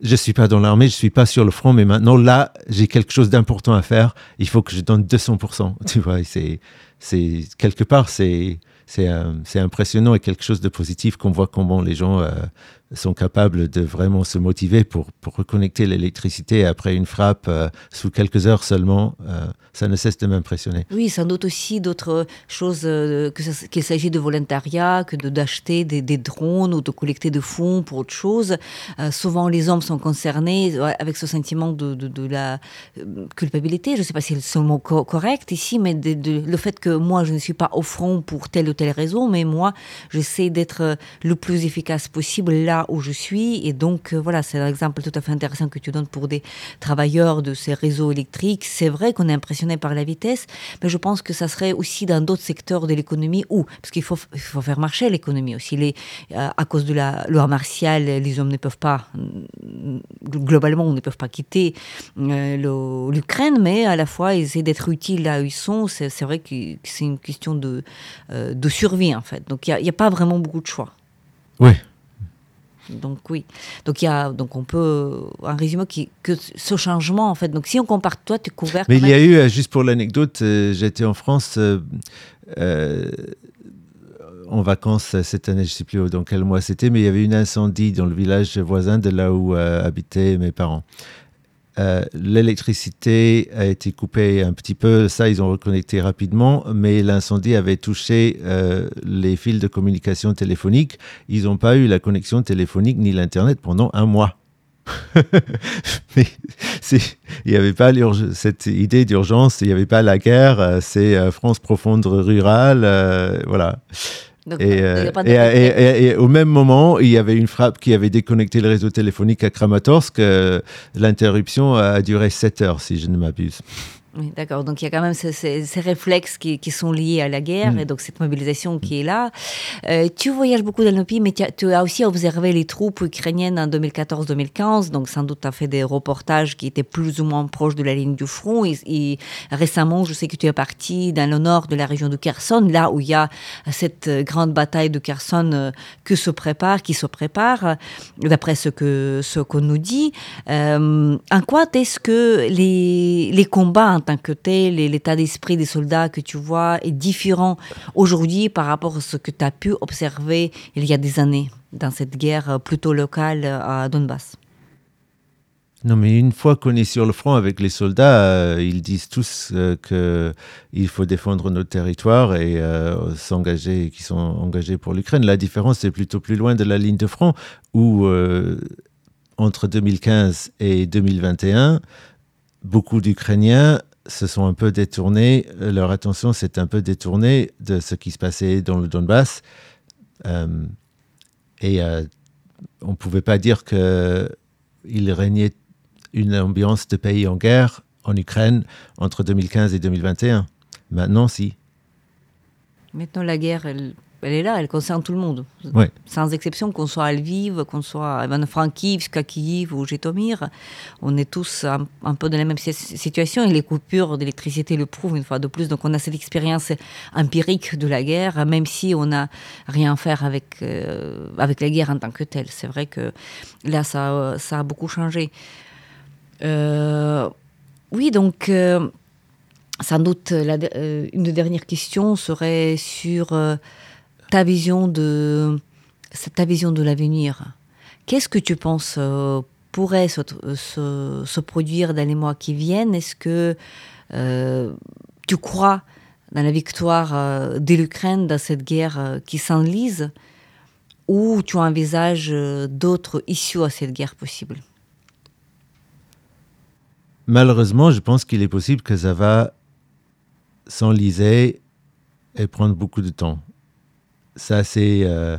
S2: je suis pas dans l'armée, je suis pas sur le front, mais maintenant là, j'ai quelque chose d'important à faire. Il faut que je donne 200%. Tu vois, c'est, c'est quelque part, c'est, c'est, euh, c'est impressionnant et quelque chose de positif qu'on voit comment les gens euh, sont capables de vraiment se motiver pour, pour reconnecter l'électricité après une frappe euh, sous quelques heures seulement, euh, ça ne cesse de m'impressionner.
S1: Oui, sans doute aussi d'autres choses, euh, qu'il s'agit de volontariat, que d'acheter des, des, drones ou de collecter des fonds pour autre chose. souvent, les hommes sont concernés avec ce sentiment de, de, de la culpabilité. Je ne sais pas si c'est le mot correct ici, mais de, le fait que moi, je ne suis pas au front pour telle ou telle raison, mais moi, j'essaie d'être le plus efficace possible là où je suis. Et donc, euh, voilà, c'est un exemple tout à fait intéressant que tu donnes pour des travailleurs de ces réseaux électriques. C'est vrai qu'on est impressionné par la vitesse, mais je pense que ça serait aussi dans d'autres secteurs de l'économie où, parce qu'il faut, faire marcher l'économie aussi. Euh, à cause de la loi martiale, les hommes ne peuvent pas, mm, globalement, ne peuvent pas quitter euh, l'Ukraine, mais à la fois, essaient d'être utiles là où ils sont. C'est vrai que c'est une question de, survie, en fait. Donc, il n'y a, pas vraiment beaucoup de choix.
S2: Oui,
S1: donc oui. Donc il y a, donc on peut un résumé qui que ce changement en fait. Donc si on compare toi, tu couvres.
S2: Mais il y a eu euh, juste pour l'anecdote, euh, j'étais en France. Euh, en vacances cette année, je ne sais plus dans quel mois c'était, mais il y avait une incendie dans le village voisin de là où habitaient mes parents. Euh, l'électricité a été coupée un petit peu, ça ils ont reconnecté rapidement, mais l'incendie avait touché euh, les fils de communication téléphonique. Ils n'ont pas eu la connexion téléphonique ni l'Internet pendant un mois. mais il n'y avait pas cette idée d'urgence, il n'y avait pas la guerre, euh, c'est France profonde rurale, voilà. Euh, et, au même moment, il y avait une frappe qui avait déconnecté le réseau téléphonique à Kramatorsk. L'interruption a duré 7 heures, si je ne m'abuse.
S1: Oui, d'accord. Donc il y a quand même ces, réflexes qui, sont liés à la guerre mm. et donc cette mobilisation qui est là. Euh, tu voyages beaucoup dans le pays, mais tu as, aussi observé les troupes ukrainiennes en 2014-2015. Donc sans doute tu as fait des reportages qui étaient plus ou moins proches de la ligne du front. Et, récemment, je sais que tu es parti dans le nord de la région de Kherson, là où il y a cette grande bataille de Kherson euh, que se prépare, qui se prépare, d'après ce que ce qu'on nous dit. Euh, en quoi est-ce que les, les combats tant que tel, l'état d'esprit des soldats que tu vois est différent aujourd'hui par rapport à ce que tu as pu observer il y a des années dans cette guerre plutôt locale à Donbass
S2: non, mais une fois qu'on est sur le front avec les soldats, euh, ils disent tous euh, qu'il faut défendre notre territoire et euh, s'engager, qu'ils sont engagés pour l'Ukraine. La différence, c'est plutôt plus loin de la ligne de front, où entre 2015 et 2021, beaucoup d'Ukrainiens se sont un peu détournés, euh, leur attention s'est un peu détournée de ce qui se passait dans le Donbass. Euh, et euh, on ne pouvait pas dire qu'il régnait une ambiance de pays en guerre en Ukraine entre 2015 et 2021. Maintenant, si.
S1: Maintenant, la guerre, elle, elle est là, elle concerne tout le monde.
S2: Ouais.
S1: Sans exception, qu'on soit à Lviv, qu'on soit à Ivano-Frankivsk, à Kiev ou Jytomyr, on est tous un, un, peu dans la même situation et les coupures d'électricité le prouvent une fois de plus. Donc on a cette expérience empirique de la guerre, même si on n'a rien à faire avec, euh, avec la guerre en tant que telle. C'est vrai que là, ça, ça a beaucoup changé. Euh, oui, donc... Euh, sans doute, la, une dernière question serait sur ta vision de ta vision de l'avenir. Qu'est-ce que tu penses euh, pourrait se, produire dans les mois qui viennent? Est-ce que euh, tu crois dans la victoire euh, de l'Ukraine dans cette guerre qui s'enlise? Ou tu envisages d'autres issues à cette guerre possible?
S2: Malheureusement, je pense qu'il est possible que ça va s'enliser et prendre beaucoup de temps. Ça, c'est euh,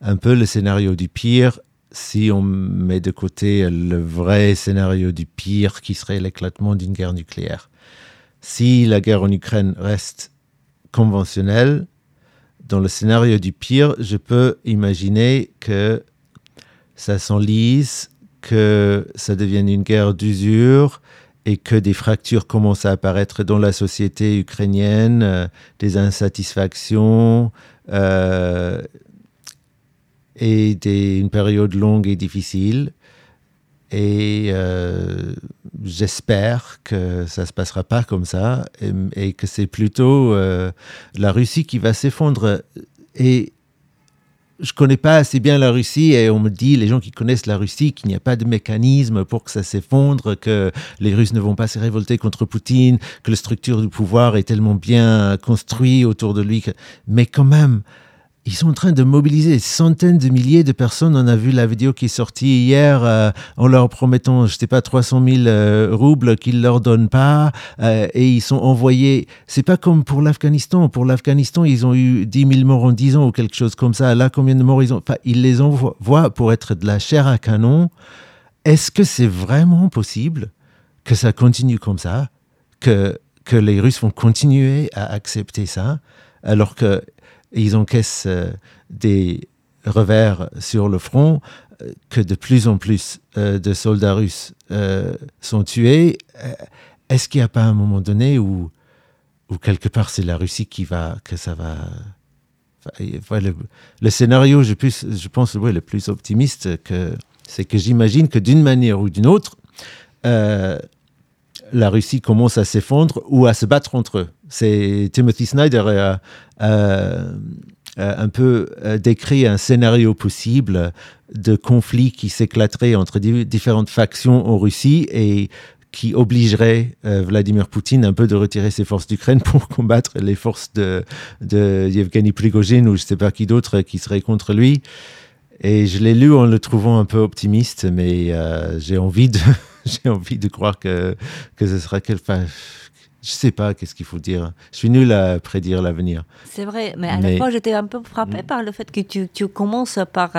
S2: un peu le scénario du pire si on met de côté le vrai scénario du pire qui serait l'éclatement d'une guerre nucléaire. Si la guerre en Ukraine reste conventionnelle, dans le scénario du pire, je peux imaginer que ça s'enlise, que ça devienne une guerre d'usure, et que des fractures commencent à apparaître dans la société ukrainienne, euh, des insatisfactions et des, une période longue et difficile. Et euh, j'espère que ça ne se passera pas comme ça et, et que c'est plutôt euh, la Russie qui va s'effondrer. Et je connais pas assez bien la Russie et on me dit, les gens qui connaissent la Russie, qu'il n'y a pas de mécanisme pour que ça s'effondre, que les Russes ne vont pas se révolter contre Poutine, que la structure du pouvoir est tellement bien construite autour de lui. Mais quand même, ils sont en train de mobiliser des centaines de milliers de personnes. On a vu la vidéo qui est sortie hier euh, en leur promettant, je sais pas, 300 000 euh, roubles qu'ils leur donnent pas. Euh, et ils sont envoyés. C'est pas comme pour l'Afghanistan. Pour l'Afghanistan, ils ont eu 10 000 morts en 10 ans ou quelque chose comme ça. Là, combien de morts ils ont? Enfin, Ils les envoient pour être de la chair à canon. Est-ce que c'est vraiment possible que ça continue comme ça? Que, que les Russes vont continuer à accepter ça alors que et ils encaissent euh, des revers sur le front, euh, que de plus en plus euh, de soldats russes sont tués. Est-ce qu'il n'y a pas un moment donné où, où quelque part c'est la Russie qui va, que ça va... Le, scénario, je, pense, le plus optimiste, c'est que j'imagine que d'une manière ou d'une autre, la Russie commence à s'effondre ou à se battre entre eux. C'est Timothy Snyder a, a, a un peu décrit un scénario possible de conflit qui s'éclaterait entre di différentes factions en Russie et qui obligerait euh, Vladimir Poutine un peu de retirer ses forces d'Ukraine pour combattre les forces de, de Yevgeny Prigogine ou je ne sais pas qui d'autre qui serait contre lui. Et je l'ai lu en le trouvant un peu optimiste, mais euh, j'ai envie de envie de croire que, que ce sera enfin, je sais pas qu'est-ce qu'il faut dire. Je suis nul à prédire l'avenir.
S1: C'est vrai, mais à mais... la fois j'étais un peu frappé mmh. par le fait que tu, tu commences par,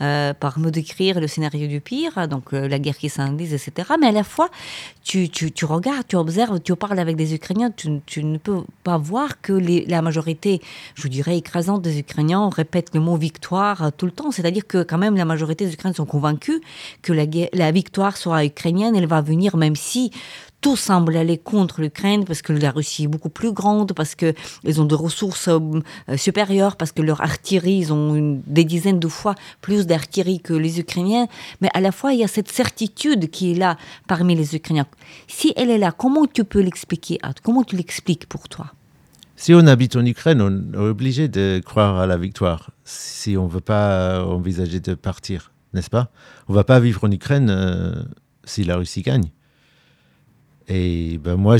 S1: euh, par me décrire le scénario du pire, donc euh, la guerre qui s'enlise, etc. Mais à la fois tu, tu, tu, regardes, tu observes, tu parles avec des Ukrainiens, tu, tu ne peux pas voir que les, la majorité, je dirais écrasante des Ukrainiens, répète le mot victoire tout le temps. C'est-à-dire que quand même la majorité des Ukrainiens sont convaincus que la, la victoire sera ukrainienne, elle va venir même si tout semble aller contre l'Ukraine parce que la Russie est beaucoup plus grande, parce qu'ils ont des ressources euh, supérieures, parce que leur artillerie, ils ont des dizaines de fois plus d'artillerie que les Ukrainiens. Mais à la fois, il y a cette certitude qui est là parmi les Ukrainiens. Si elle est là, comment tu peux l'expliquer Comment tu l'expliques pour toi?
S2: Si on habite en Ukraine, on est obligé de croire à la victoire si on ne veut pas envisager de partir, n'est-ce pas? On ne va pas vivre en Ukraine euh, si la Russie gagne. Et ben moi.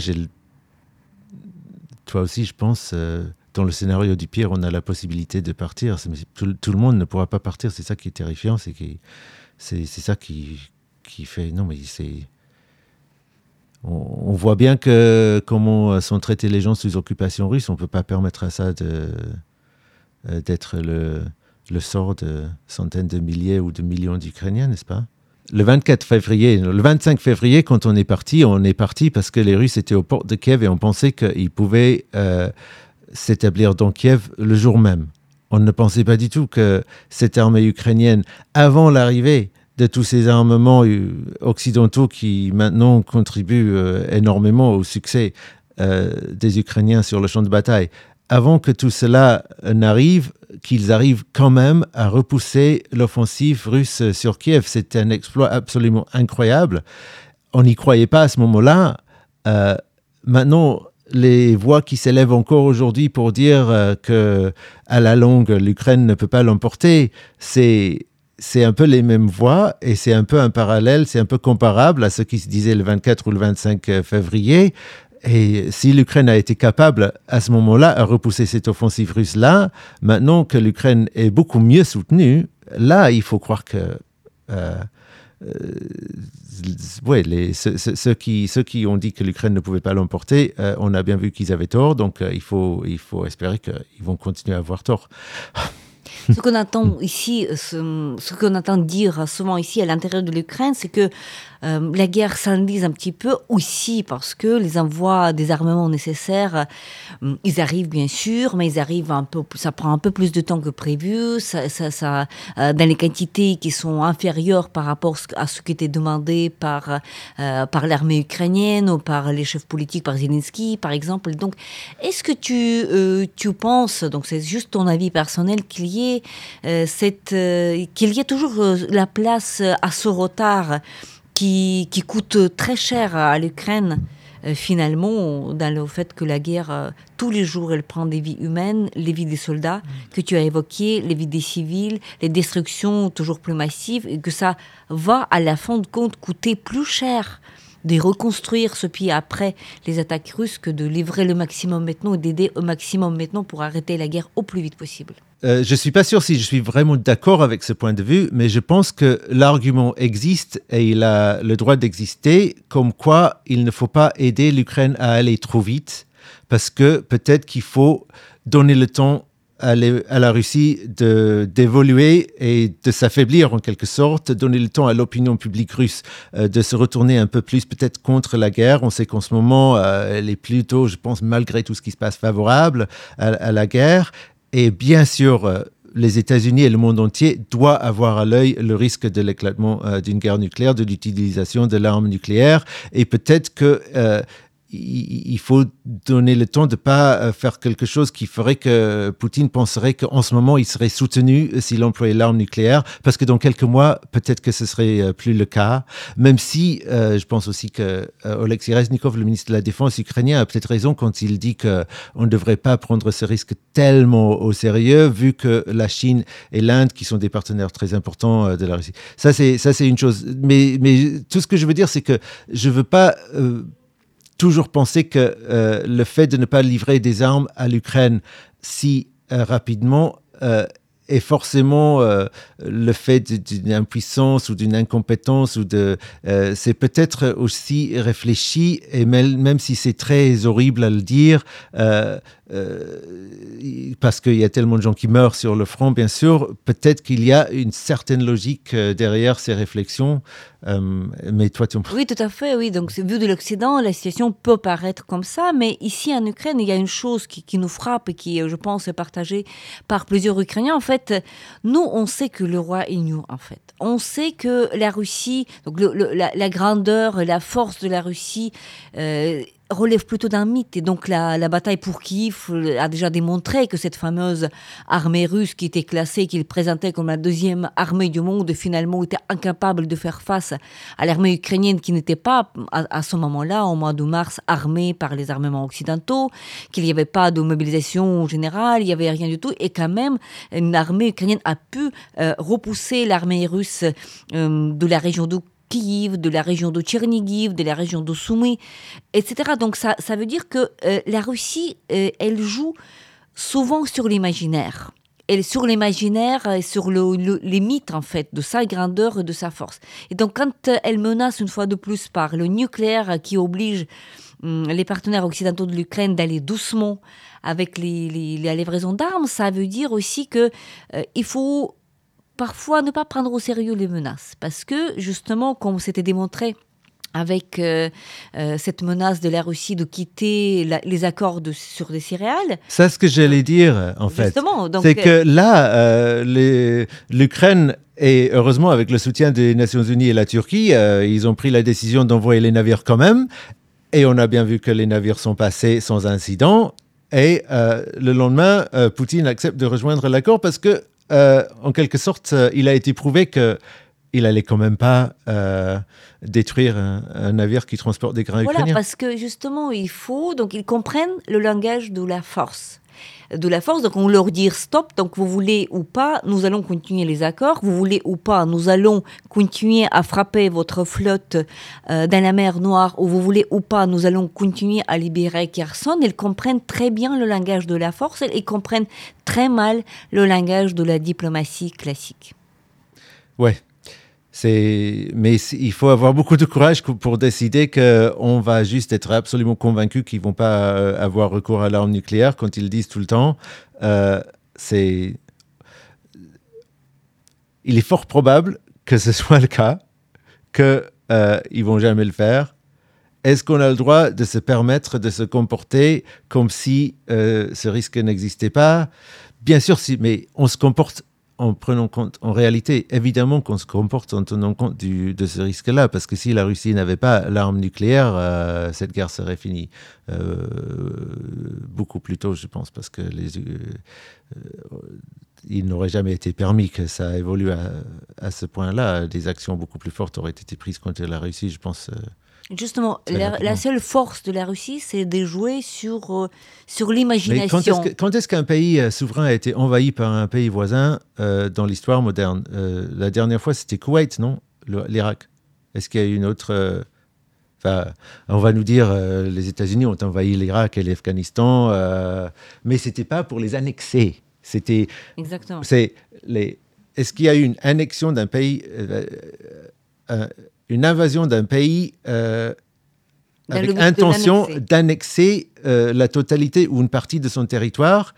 S2: Toi aussi, je pense, euh, dans le scénario du pire, on a la possibilité de partir. Tout, le monde ne pourra pas partir. C'est ça qui est terrifiant. C'est c'est ça qui, qui fait. Non, mais c'est. On, voit bien que comment sont traités les gens sous occupation russe. On ne peut pas permettre à ça d'être le, le sort de centaines de milliers ou de millions d'Ukrainiens, n'est-ce pas? Le 24 février, le 25 février, quand on est parti, on est parti parce que les Russes étaient aux portes de Kiev et on pensait qu'ils pouvaient euh, s'établir dans Kiev le jour même. On ne pensait pas du tout que cette armée ukrainienne, avant l'arrivée de tous ces armements occidentaux qui maintenant contribuent euh, énormément au succès euh, des Ukrainiens sur le champ de bataille, avant que tout cela n'arrive, qu'ils arrivent quand même à repousser l'offensive russe sur Kiev. C'est un exploit absolument incroyable. On n'y croyait pas à ce moment-là. Euh, maintenant, les voix qui s'élèvent encore aujourd'hui pour dire euh, que à la longue l'Ukraine ne peut pas l'emporter, c'est c'est un peu les mêmes voix et c'est un peu un parallèle, c'est un peu comparable à ce qui se disait le 24 ou le 25 février. Et si l'Ukraine a été capable à ce moment-là à repousser cette offensive russe-là, maintenant que l'Ukraine est beaucoup mieux soutenue, là, il faut croire que... Euh, euh ceux, qui, ceux qui ont dit que l'Ukraine ne pouvait pas l'emporter, euh, on a bien vu qu'ils avaient tort, donc euh, il, faut, il faut espérer qu'ils vont continuer à avoir tort.
S1: Ce qu'on attend ici, ce, ce qu'on entend dire souvent ici à l'intérieur de l'Ukraine, c'est que euh, la guerre s'enlise un petit peu aussi parce que les envois des armements nécessaires, euh, ils arrivent bien sûr, mais ils arrivent un peu, ça prend un peu plus de temps que prévu, ça, ça, ça euh, dans les quantités qui sont inférieures par rapport à ce qui était demandé par, par l'armée ukrainienne ou par les chefs politiques, par Zelensky par exemple. Donc, est-ce que tu, tu penses, donc c'est juste ton avis personnel, qu'il y ait cette, qu'il y ait toujours la place à ce retard qui, qui coûte très cher à l'Ukraine, euh, finalement, dans le fait que la guerre, euh, tous les jours, elle prend des vies humaines, les vies des soldats que tu as évoquées, les vies des civils, les destructions toujours plus massives, et que ça va, à la fin de compte, coûter plus cher de reconstruire ce pays après les attaques russes que de livrer le maximum maintenant et d'aider au maximum maintenant pour arrêter la guerre au plus vite possible.
S2: Euh, je ne suis pas sûr si je suis vraiment d'accord avec ce point de vue, mais je pense que l'argument existe et il a le droit d'exister, comme quoi il ne faut pas aider l'Ukraine à aller trop vite, parce que peut-être qu'il faut donner le temps à, la Russie d'évoluer et de s'affaiblir en quelque sorte, donner le temps à l'opinion publique russe euh, de se retourner un peu plus peut-être contre la guerre. On sait qu'en ce moment, euh, elle est plutôt, je pense, malgré tout ce qui se passe, favorable à, la guerre. Et bien sûr, euh, les États-Unis et le monde entier doivent avoir à l'œil le risque de l'éclatement d'une guerre nucléaire, de l'utilisation de l'arme nucléaire. Et peut-être que il faut donner le temps de ne pas euh, faire quelque chose qui ferait que Poutine penserait qu'en ce moment, il serait soutenu s'il employait l'arme nucléaire, parce que dans quelques mois, peut-être que ce serait euh, plus le cas, même si euh, je pense aussi que Oleksiy Reznikov, le ministre de la Défense ukrainien, a peut-être raison quand il dit qu'on ne devrait pas prendre ce risque tellement au sérieux, vu que la Chine et l'Inde, qui sont des partenaires très importants de la Russie. Ça, c'est une chose. Mais, mais tout ce que je veux dire, c'est que je ne veux pas toujours pensé que euh, le fait de ne pas livrer des armes à l'Ukraine si euh, rapidement euh, est forcément le fait d'une impuissance ou d'une incompétence ou de c'est peut-être aussi réfléchi et même, même si c'est très horrible à le dire euh, parce qu'il y a tellement de gens qui meurent sur le front, bien sûr, peut-être qu'il y a une certaine logique euh, derrière ces réflexions. Euh, mais toi, tu
S1: Oui, tout à fait, oui. Donc, vu de l'Occident, la situation peut paraître comme ça, mais ici en Ukraine, il y a une chose qui, nous frappe et qui, je pense, est partagée par plusieurs Ukrainiens. En fait, nous, on sait que le roi est nous, en fait. On sait que la Russie, donc la, la, grandeur, la force de la Russie, relève plutôt d'un mythe. Et donc la, bataille pour Kiev a déjà démontré que cette fameuse armée russe qui était classée, qu'il présentait comme la deuxième armée du monde, finalement était incapable de faire face à l'armée ukrainienne qui n'était pas à, ce moment-là, au mois de mars, armée par les armements occidentaux, qu'il n'y avait pas de mobilisation générale, il n'y avait rien du tout. Et quand même, une armée ukrainienne a pu euh, repousser l'armée russe euh, de la région de de la région de Tchernigiv, de la région de Soumy, etc. Donc ça, ça veut dire que euh, la Russie, euh, elle joue souvent sur l'imaginaire. Elle, sur l'imaginaire et sur le, les mythes, en fait, de sa grandeur et de sa force. Et donc, quand elle menace une fois de plus par le nucléaire qui oblige hum, les partenaires occidentaux de l'Ukraine d'aller doucement avec les, les, la livraison d'armes, ça veut dire aussi que euh, il faut parfois ne pas prendre au sérieux les menaces, parce que justement, comme c'était démontré avec euh, euh, cette menace de la Russie de quitter les accords de, sur les céréales.
S2: C'est ce que j'allais dire, en fait. C'est que là, euh, l'Ukraine et heureusement, avec le soutien des Nations Unies et la Turquie, ils ont pris la décision d'envoyer les navires quand même. Et on a bien vu que les navires sont passés sans incident. Et le lendemain, Poutine accepte de rejoindre l'accord parce que, en quelque sorte, il a été prouvé que il allait quand même pas euh, détruire un, navire qui transporte des grains
S1: voilà, parce que justement, il faut, donc ils comprennent le langage de la force. De la force, donc on leur dit stop, donc vous voulez ou pas, nous allons continuer les accords, vous voulez ou pas, nous allons continuer à frapper votre flotte euh, dans la mer Noire, ou vous voulez ou pas, nous allons continuer à libérer Kherson. Ils comprennent très bien le langage de la force ils comprennent très mal le langage de la diplomatie classique.
S2: Ouais, mais il faut avoir beaucoup de courage pour décider qu'on va juste être absolument convaincu qu'ils vont pas euh, avoir recours à l'arme nucléaire quand ils disent tout le temps. Euh, c'est, il est fort probable que ce soit le cas, qu'ils euh, ils vont jamais le faire. Est-ce qu'on a le droit de se permettre de se comporter comme si ce risque n'existait pas? Bien sûr, si, mais on se comporte en prenant compte, en réalité, évidemment qu'on se comporte en tenant compte de ce risque-là, parce que si la Russie n'avait pas l'arme nucléaire, euh, cette guerre serait finie euh, beaucoup plus tôt, je pense, parce que euh, il n'aurait jamais été permis que ça évolue à ce point-là. Des actions beaucoup plus fortes auraient été prises contre la Russie, je pense.
S1: Justement, la, seule force de la Russie, c'est de jouer sur, euh, sur l'imagination.
S2: Quand est-ce qu'un pays euh, souverain a été envahi par un pays voisin euh, dans l'histoire moderne? La dernière fois, c'était Koweït, non? L'Irak. Est-ce qu'il y a une autre... Enfin, on va nous dire, les États-Unis ont envahi l'Irak et l'Afghanistan, mais c'était pas pour les annexer. C'était...
S1: Exactement.
S2: Les... Est-ce qu'il y a eu une annexion d'un pays une invasion d'un pays euh, avec intention d'annexer euh, la totalité ou une partie de son territoire.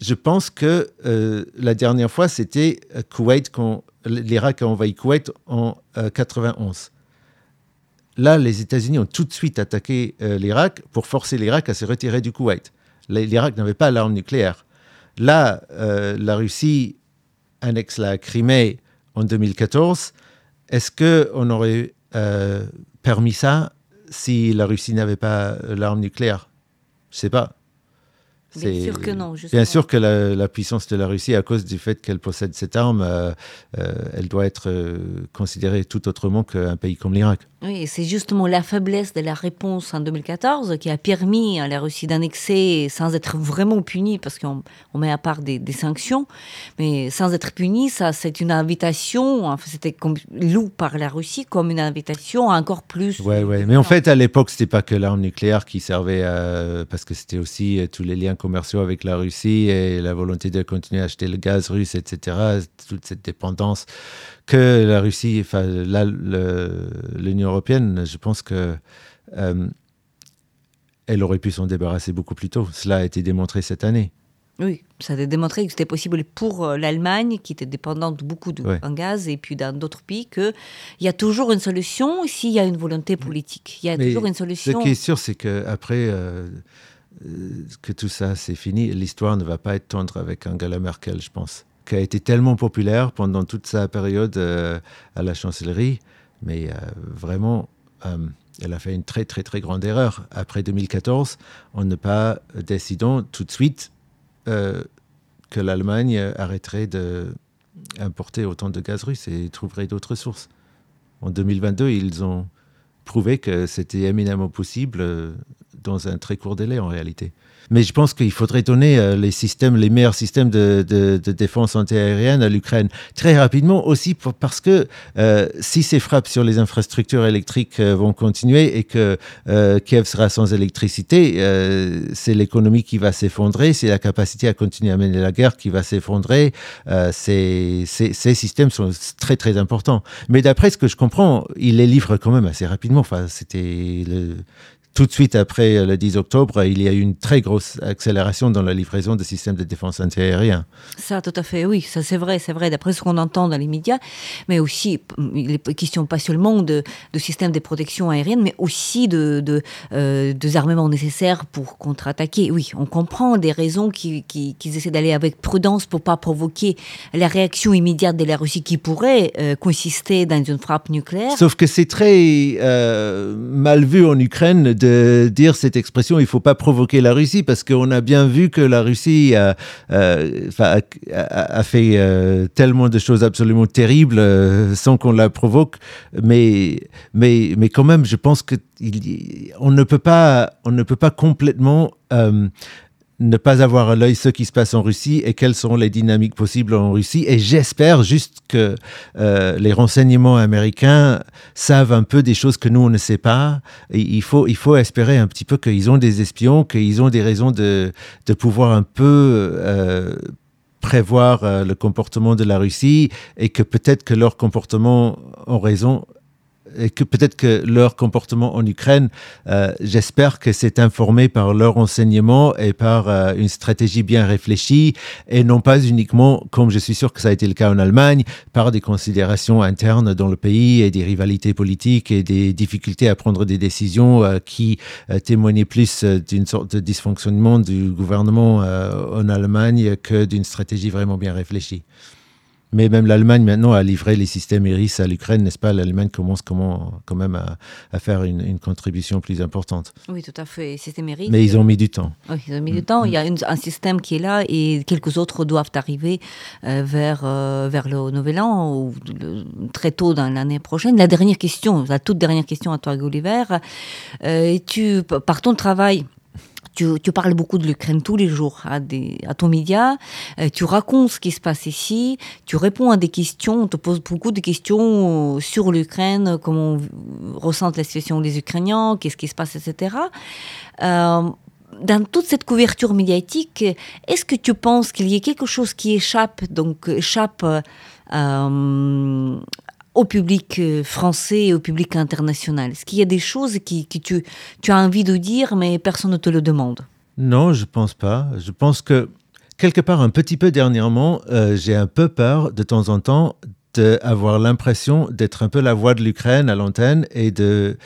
S2: Je pense que euh, la dernière fois, c'était Koweït, quand l'Irak a envahi Koweït en 91. Là, les États-Unis ont tout de suite attaqué l'Irak pour forcer l'Irak à se retirer du Koweït. L'Irak n'avait pas l'arme nucléaire. Là, la Russie annexe la Crimée en 2014. Est-ce qu'on aurait euh, permis ça si la Russie n'avait pas l'arme nucléaire? Je sais pas.
S1: Bien sûr que non.
S2: Bien sûr que la, puissance de la Russie, à cause du fait qu'elle possède cette arme, euh, euh, elle doit être euh, considérée tout autrement qu'un pays comme l'Irak.
S1: Oui, c'est justement la faiblesse de la réponse en 2014 qui a permis à la Russie d'annexer sans être vraiment punie, parce qu'on met à part des, sanctions, mais sans être punie, ça c'est une invitation, enfin, c'était loup par la Russie comme une invitation encore plus.
S2: Oui, oui, mais en fait à l'époque c'était pas que l'arme nucléaire qui servait, parce que c'était aussi tous les liens commerciaux avec la Russie et la volonté de continuer à acheter le gaz russe, etc., toute cette dépendance que la Russie, enfin l'Union européenne, je pense que euh, elle aurait pu s'en débarrasser beaucoup plus tôt. Cela a été démontré cette année.
S1: Oui, ça a démontré que c'était possible pour euh, l'Allemagne, qui était dépendante beaucoup de gaz, et puis dans d'autres pays, qu'il y a toujours une solution s'il y a une volonté politique. Il y a toujours une solution.
S2: Ce qui est sûr, c'est qu'après, euh, que tout ça, c'est fini. L'histoire ne va pas être tendre avec Angela Merkel, je pense, qui a été tellement populaire pendant toute sa période euh, à la chancellerie, mais euh, vraiment, elle a fait une très très très grande erreur. Après 2014, on ne pas décidant tout de suite que l'Allemagne arrêterait d'importer autant de gaz russe et trouverait d'autres sources. En 2022, ils ont prouvé que c'était éminemment possible dans un très court délai en réalité. Mais je pense qu'il faudrait donner euh, les meilleurs systèmes de, de, défense antiaérienne à l'Ukraine très rapidement aussi parce que euh, si ces frappes sur les infrastructures électriques euh, vont continuer et que Kiev sera sans électricité, c'est l'économie qui va s'effondrer, c'est la capacité à continuer à mener la guerre qui va s'effondrer. ces, systèmes sont très très importants. Mais d'après ce que je comprends, il les livre quand même assez rapidement. Enfin, c'était tout de suite après le 10 octobre, il y a eu une très grosse accélération dans la livraison de systèmes de défense antiaérien.
S1: Ça, tout à fait, oui, ça c'est vrai, c'est vrai, d'après ce qu'on entend dans les médias, mais aussi, il est question pas seulement de, de systèmes de protection aérienne, mais aussi de, de euh, des armements nécessaires pour contre-attaquer. Oui, on comprend des raisons qu'ils qui, qui essaient d'aller avec prudence pour pas provoquer la réaction immédiate de la Russie qui pourrait euh, consister dans une frappe nucléaire.
S2: Sauf que c'est très euh, mal vu en Ukraine de dire cette expression, il ne faut pas provoquer la Russie, parce qu'on a bien vu que la Russie a, euh, a, fait euh, tellement de choses absolument terribles euh, sans qu'on la provoque. Mais, mais, mais quand même, je pense qu'on ne peut pas, on ne peut pas complètement ne pas avoir à l'œil ce qui se passe en Russie et quelles sont les dynamiques possibles en Russie. Et j'espère juste que euh, les renseignements américains savent un peu des choses que nous, on ne sait pas. il, faut, il faut espérer un petit peu qu'ils ont des espions, qu'ils ont des raisons de, de pouvoir un peu... Euh, prévoir euh, le comportement de la Russie et que peut-être que leur comportement ont raison et que peut-être que leur comportement en Ukraine, euh, j'espère que c'est informé par leur enseignement et par euh, une stratégie bien réfléchie et non pas uniquement, comme je suis sûr que ça a été le cas en Allemagne, par des considérations internes dans le pays et des rivalités politiques et des difficultés à prendre des décisions euh, qui témoignaient plus d'une sorte de dysfonctionnement du gouvernement en Allemagne que d'une stratégie vraiment bien réfléchie. Mais même l'Allemagne maintenant a livré les systèmes Iris à l'Ukraine, n'est-ce pas? L'Allemagne commence comment, quand même à, faire une, contribution plus importante.
S1: Oui, tout à fait. Système Iris,
S2: Mais ils ont mis du temps.
S1: Oui, ils ont mis du temps. Il y a un système qui est là et quelques autres doivent arriver euh, vers, euh, vers le Nouvel An ou très tôt dans l'année prochaine. La dernière question, la toute dernière question à toi, Gulliver. Euh, tu, par ton travail, tu, parles beaucoup de l'Ukraine tous les jours à, des, à ton média, euh, tu racontes ce qui se passe ici, tu réponds à des questions, on te pose beaucoup de questions sur l'Ukraine, comment ressentent la situation des Ukrainiens, qu'est-ce qui se passe, etc. Euh, dans toute cette couverture médiatique, est-ce que tu penses qu'il y a quelque chose qui échappe, donc échappe euh, au public euh, français et au public international Est-ce qu'il y a des choses qui, tu, as envie de dire, mais personne ne te le demande?
S2: Non, je pense pas. Je pense que quelque part, un petit peu dernièrement, euh, j'ai un peu peur de temps en temps d'avoir l'impression d'être un peu la voix de l'Ukraine à l'antenne et de,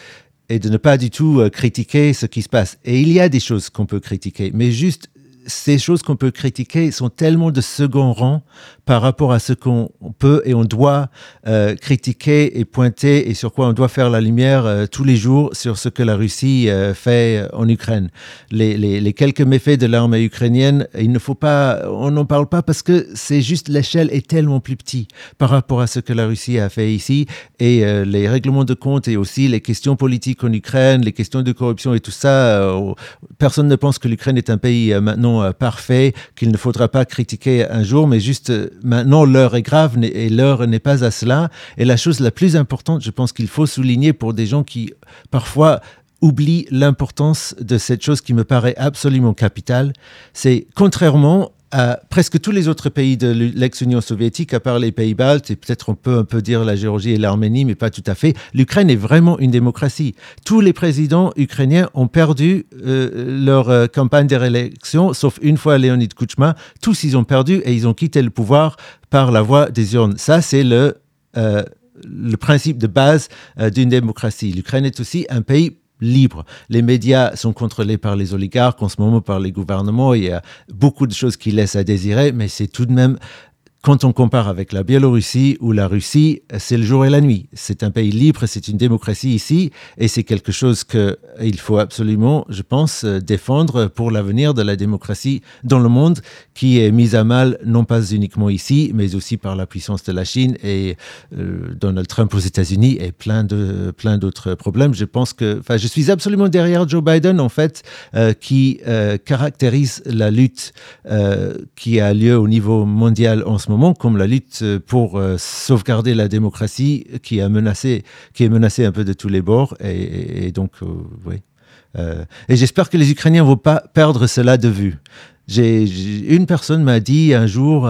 S2: et de ne pas du tout euh, critiquer ce qui se passe. Et il y a des choses qu'on peut critiquer, mais juste ces choses qu'on peut critiquer sont tellement de second rang par rapport à ce qu'on peut et on doit euh, critiquer et pointer et sur quoi on doit faire la lumière euh, tous les jours sur ce que la Russie euh, fait en Ukraine. Les, les, quelques méfaits de l'armée ukrainienne, il ne faut pas, on n'en parle pas parce que c'est juste l'échelle est tellement plus petite par rapport à ce que la Russie a fait ici et les règlements de compte et aussi les questions politiques en Ukraine, les questions de corruption et tout ça. personne ne pense que l'Ukraine est un pays maintenant euh, parfait qu'il ne faudra pas critiquer un jour, mais juste euh, maintenant l'heure est grave et l'heure n'est pas à cela. Et la chose la plus importante, je pense qu'il faut souligner pour des gens qui parfois oublient l'importance de cette chose qui me paraît absolument capitale, c'est contrairement presque tous les autres pays de l'ex-Union soviétique, à part les pays baltes, et peut-être on peut un peu dire la Géorgie et l'Arménie, mais pas tout à fait, l'Ukraine est vraiment une démocratie. Tous les présidents ukrainiens ont perdu euh, leur euh, campagne de réélection, sauf une fois Leonid Kuchma. Tous, ils ont perdu et ils ont quitté le pouvoir par la voie des urnes. Ça, c'est. Euh, le principe de base d'une démocratie. L'Ukraine est aussi un pays libre. Les médias sont contrôlés par les oligarques, en ce moment par les gouvernements. Il y a beaucoup de choses qui laissent à désirer, mais c'est tout de même quand on compare avec la Biélorussie ou la Russie, c'est le jour et la nuit. C'est un pays libre, c'est une démocratie ici, et c'est quelque chose qu'il faut absolument, je pense, défendre pour l'avenir de la démocratie dans le monde, qui est mise à mal non pas uniquement ici, mais aussi par la puissance de la Chine et euh, Donald Trump aux États-Unis et plein de plein d'autres problèmes. Je pense que, enfin, je suis absolument derrière Joe Biden en fait, euh, qui euh, caractérise la lutte qui a lieu au niveau mondial en ce moment, comme la lutte pour euh, sauvegarder la démocratie qui, est menacée un peu de tous les bords. Et, donc, euh, oui. Euh, et j'espère que les Ukrainiens ne vont pas perdre cela de vue. J'ai, une personne m'a dit un jour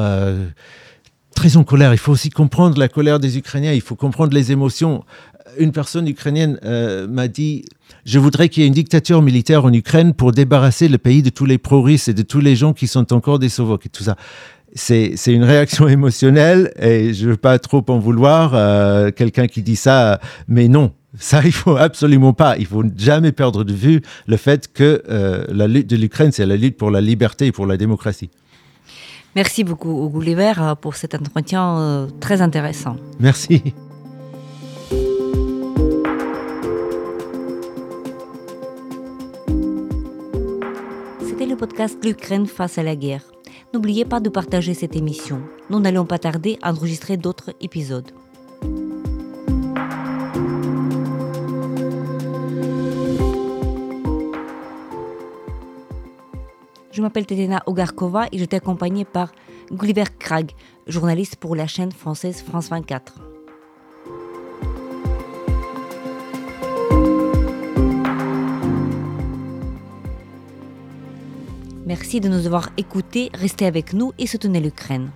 S2: très en colère. Il faut aussi comprendre la colère des Ukrainiens, il faut comprendre les émotions. Une personne ukrainienne euh, m'a dit, je voudrais qu'il y ait une dictature militaire en Ukraine pour débarrasser le pays de tous les pro-russes et de tous les gens qui sont encore des Sovoks et tout ça. C'est une réaction émotionnelle et je ne veux pas trop en vouloir, euh, quelqu'un qui dit ça, mais non, ça, il faut absolument pas. Il faut jamais perdre de vue le fait que euh, la lutte de l'Ukraine, c'est la lutte pour la liberté et pour la démocratie.
S1: Merci beaucoup, Gulliver, pour cet entretien euh, très intéressant.
S2: Merci.
S1: C'était le podcast L'Ukraine face à la guerre. N'oubliez pas de partager cette émission. Nous n'allons pas tarder à enregistrer d'autres épisodes. Je m'appelle Tetena Ogarkova et j'étais accompagnée par Gulliver Krag, journaliste pour la chaîne française France 24. Merci de nous avoir écoutés, restez avec nous et soutenez l'Ukraine.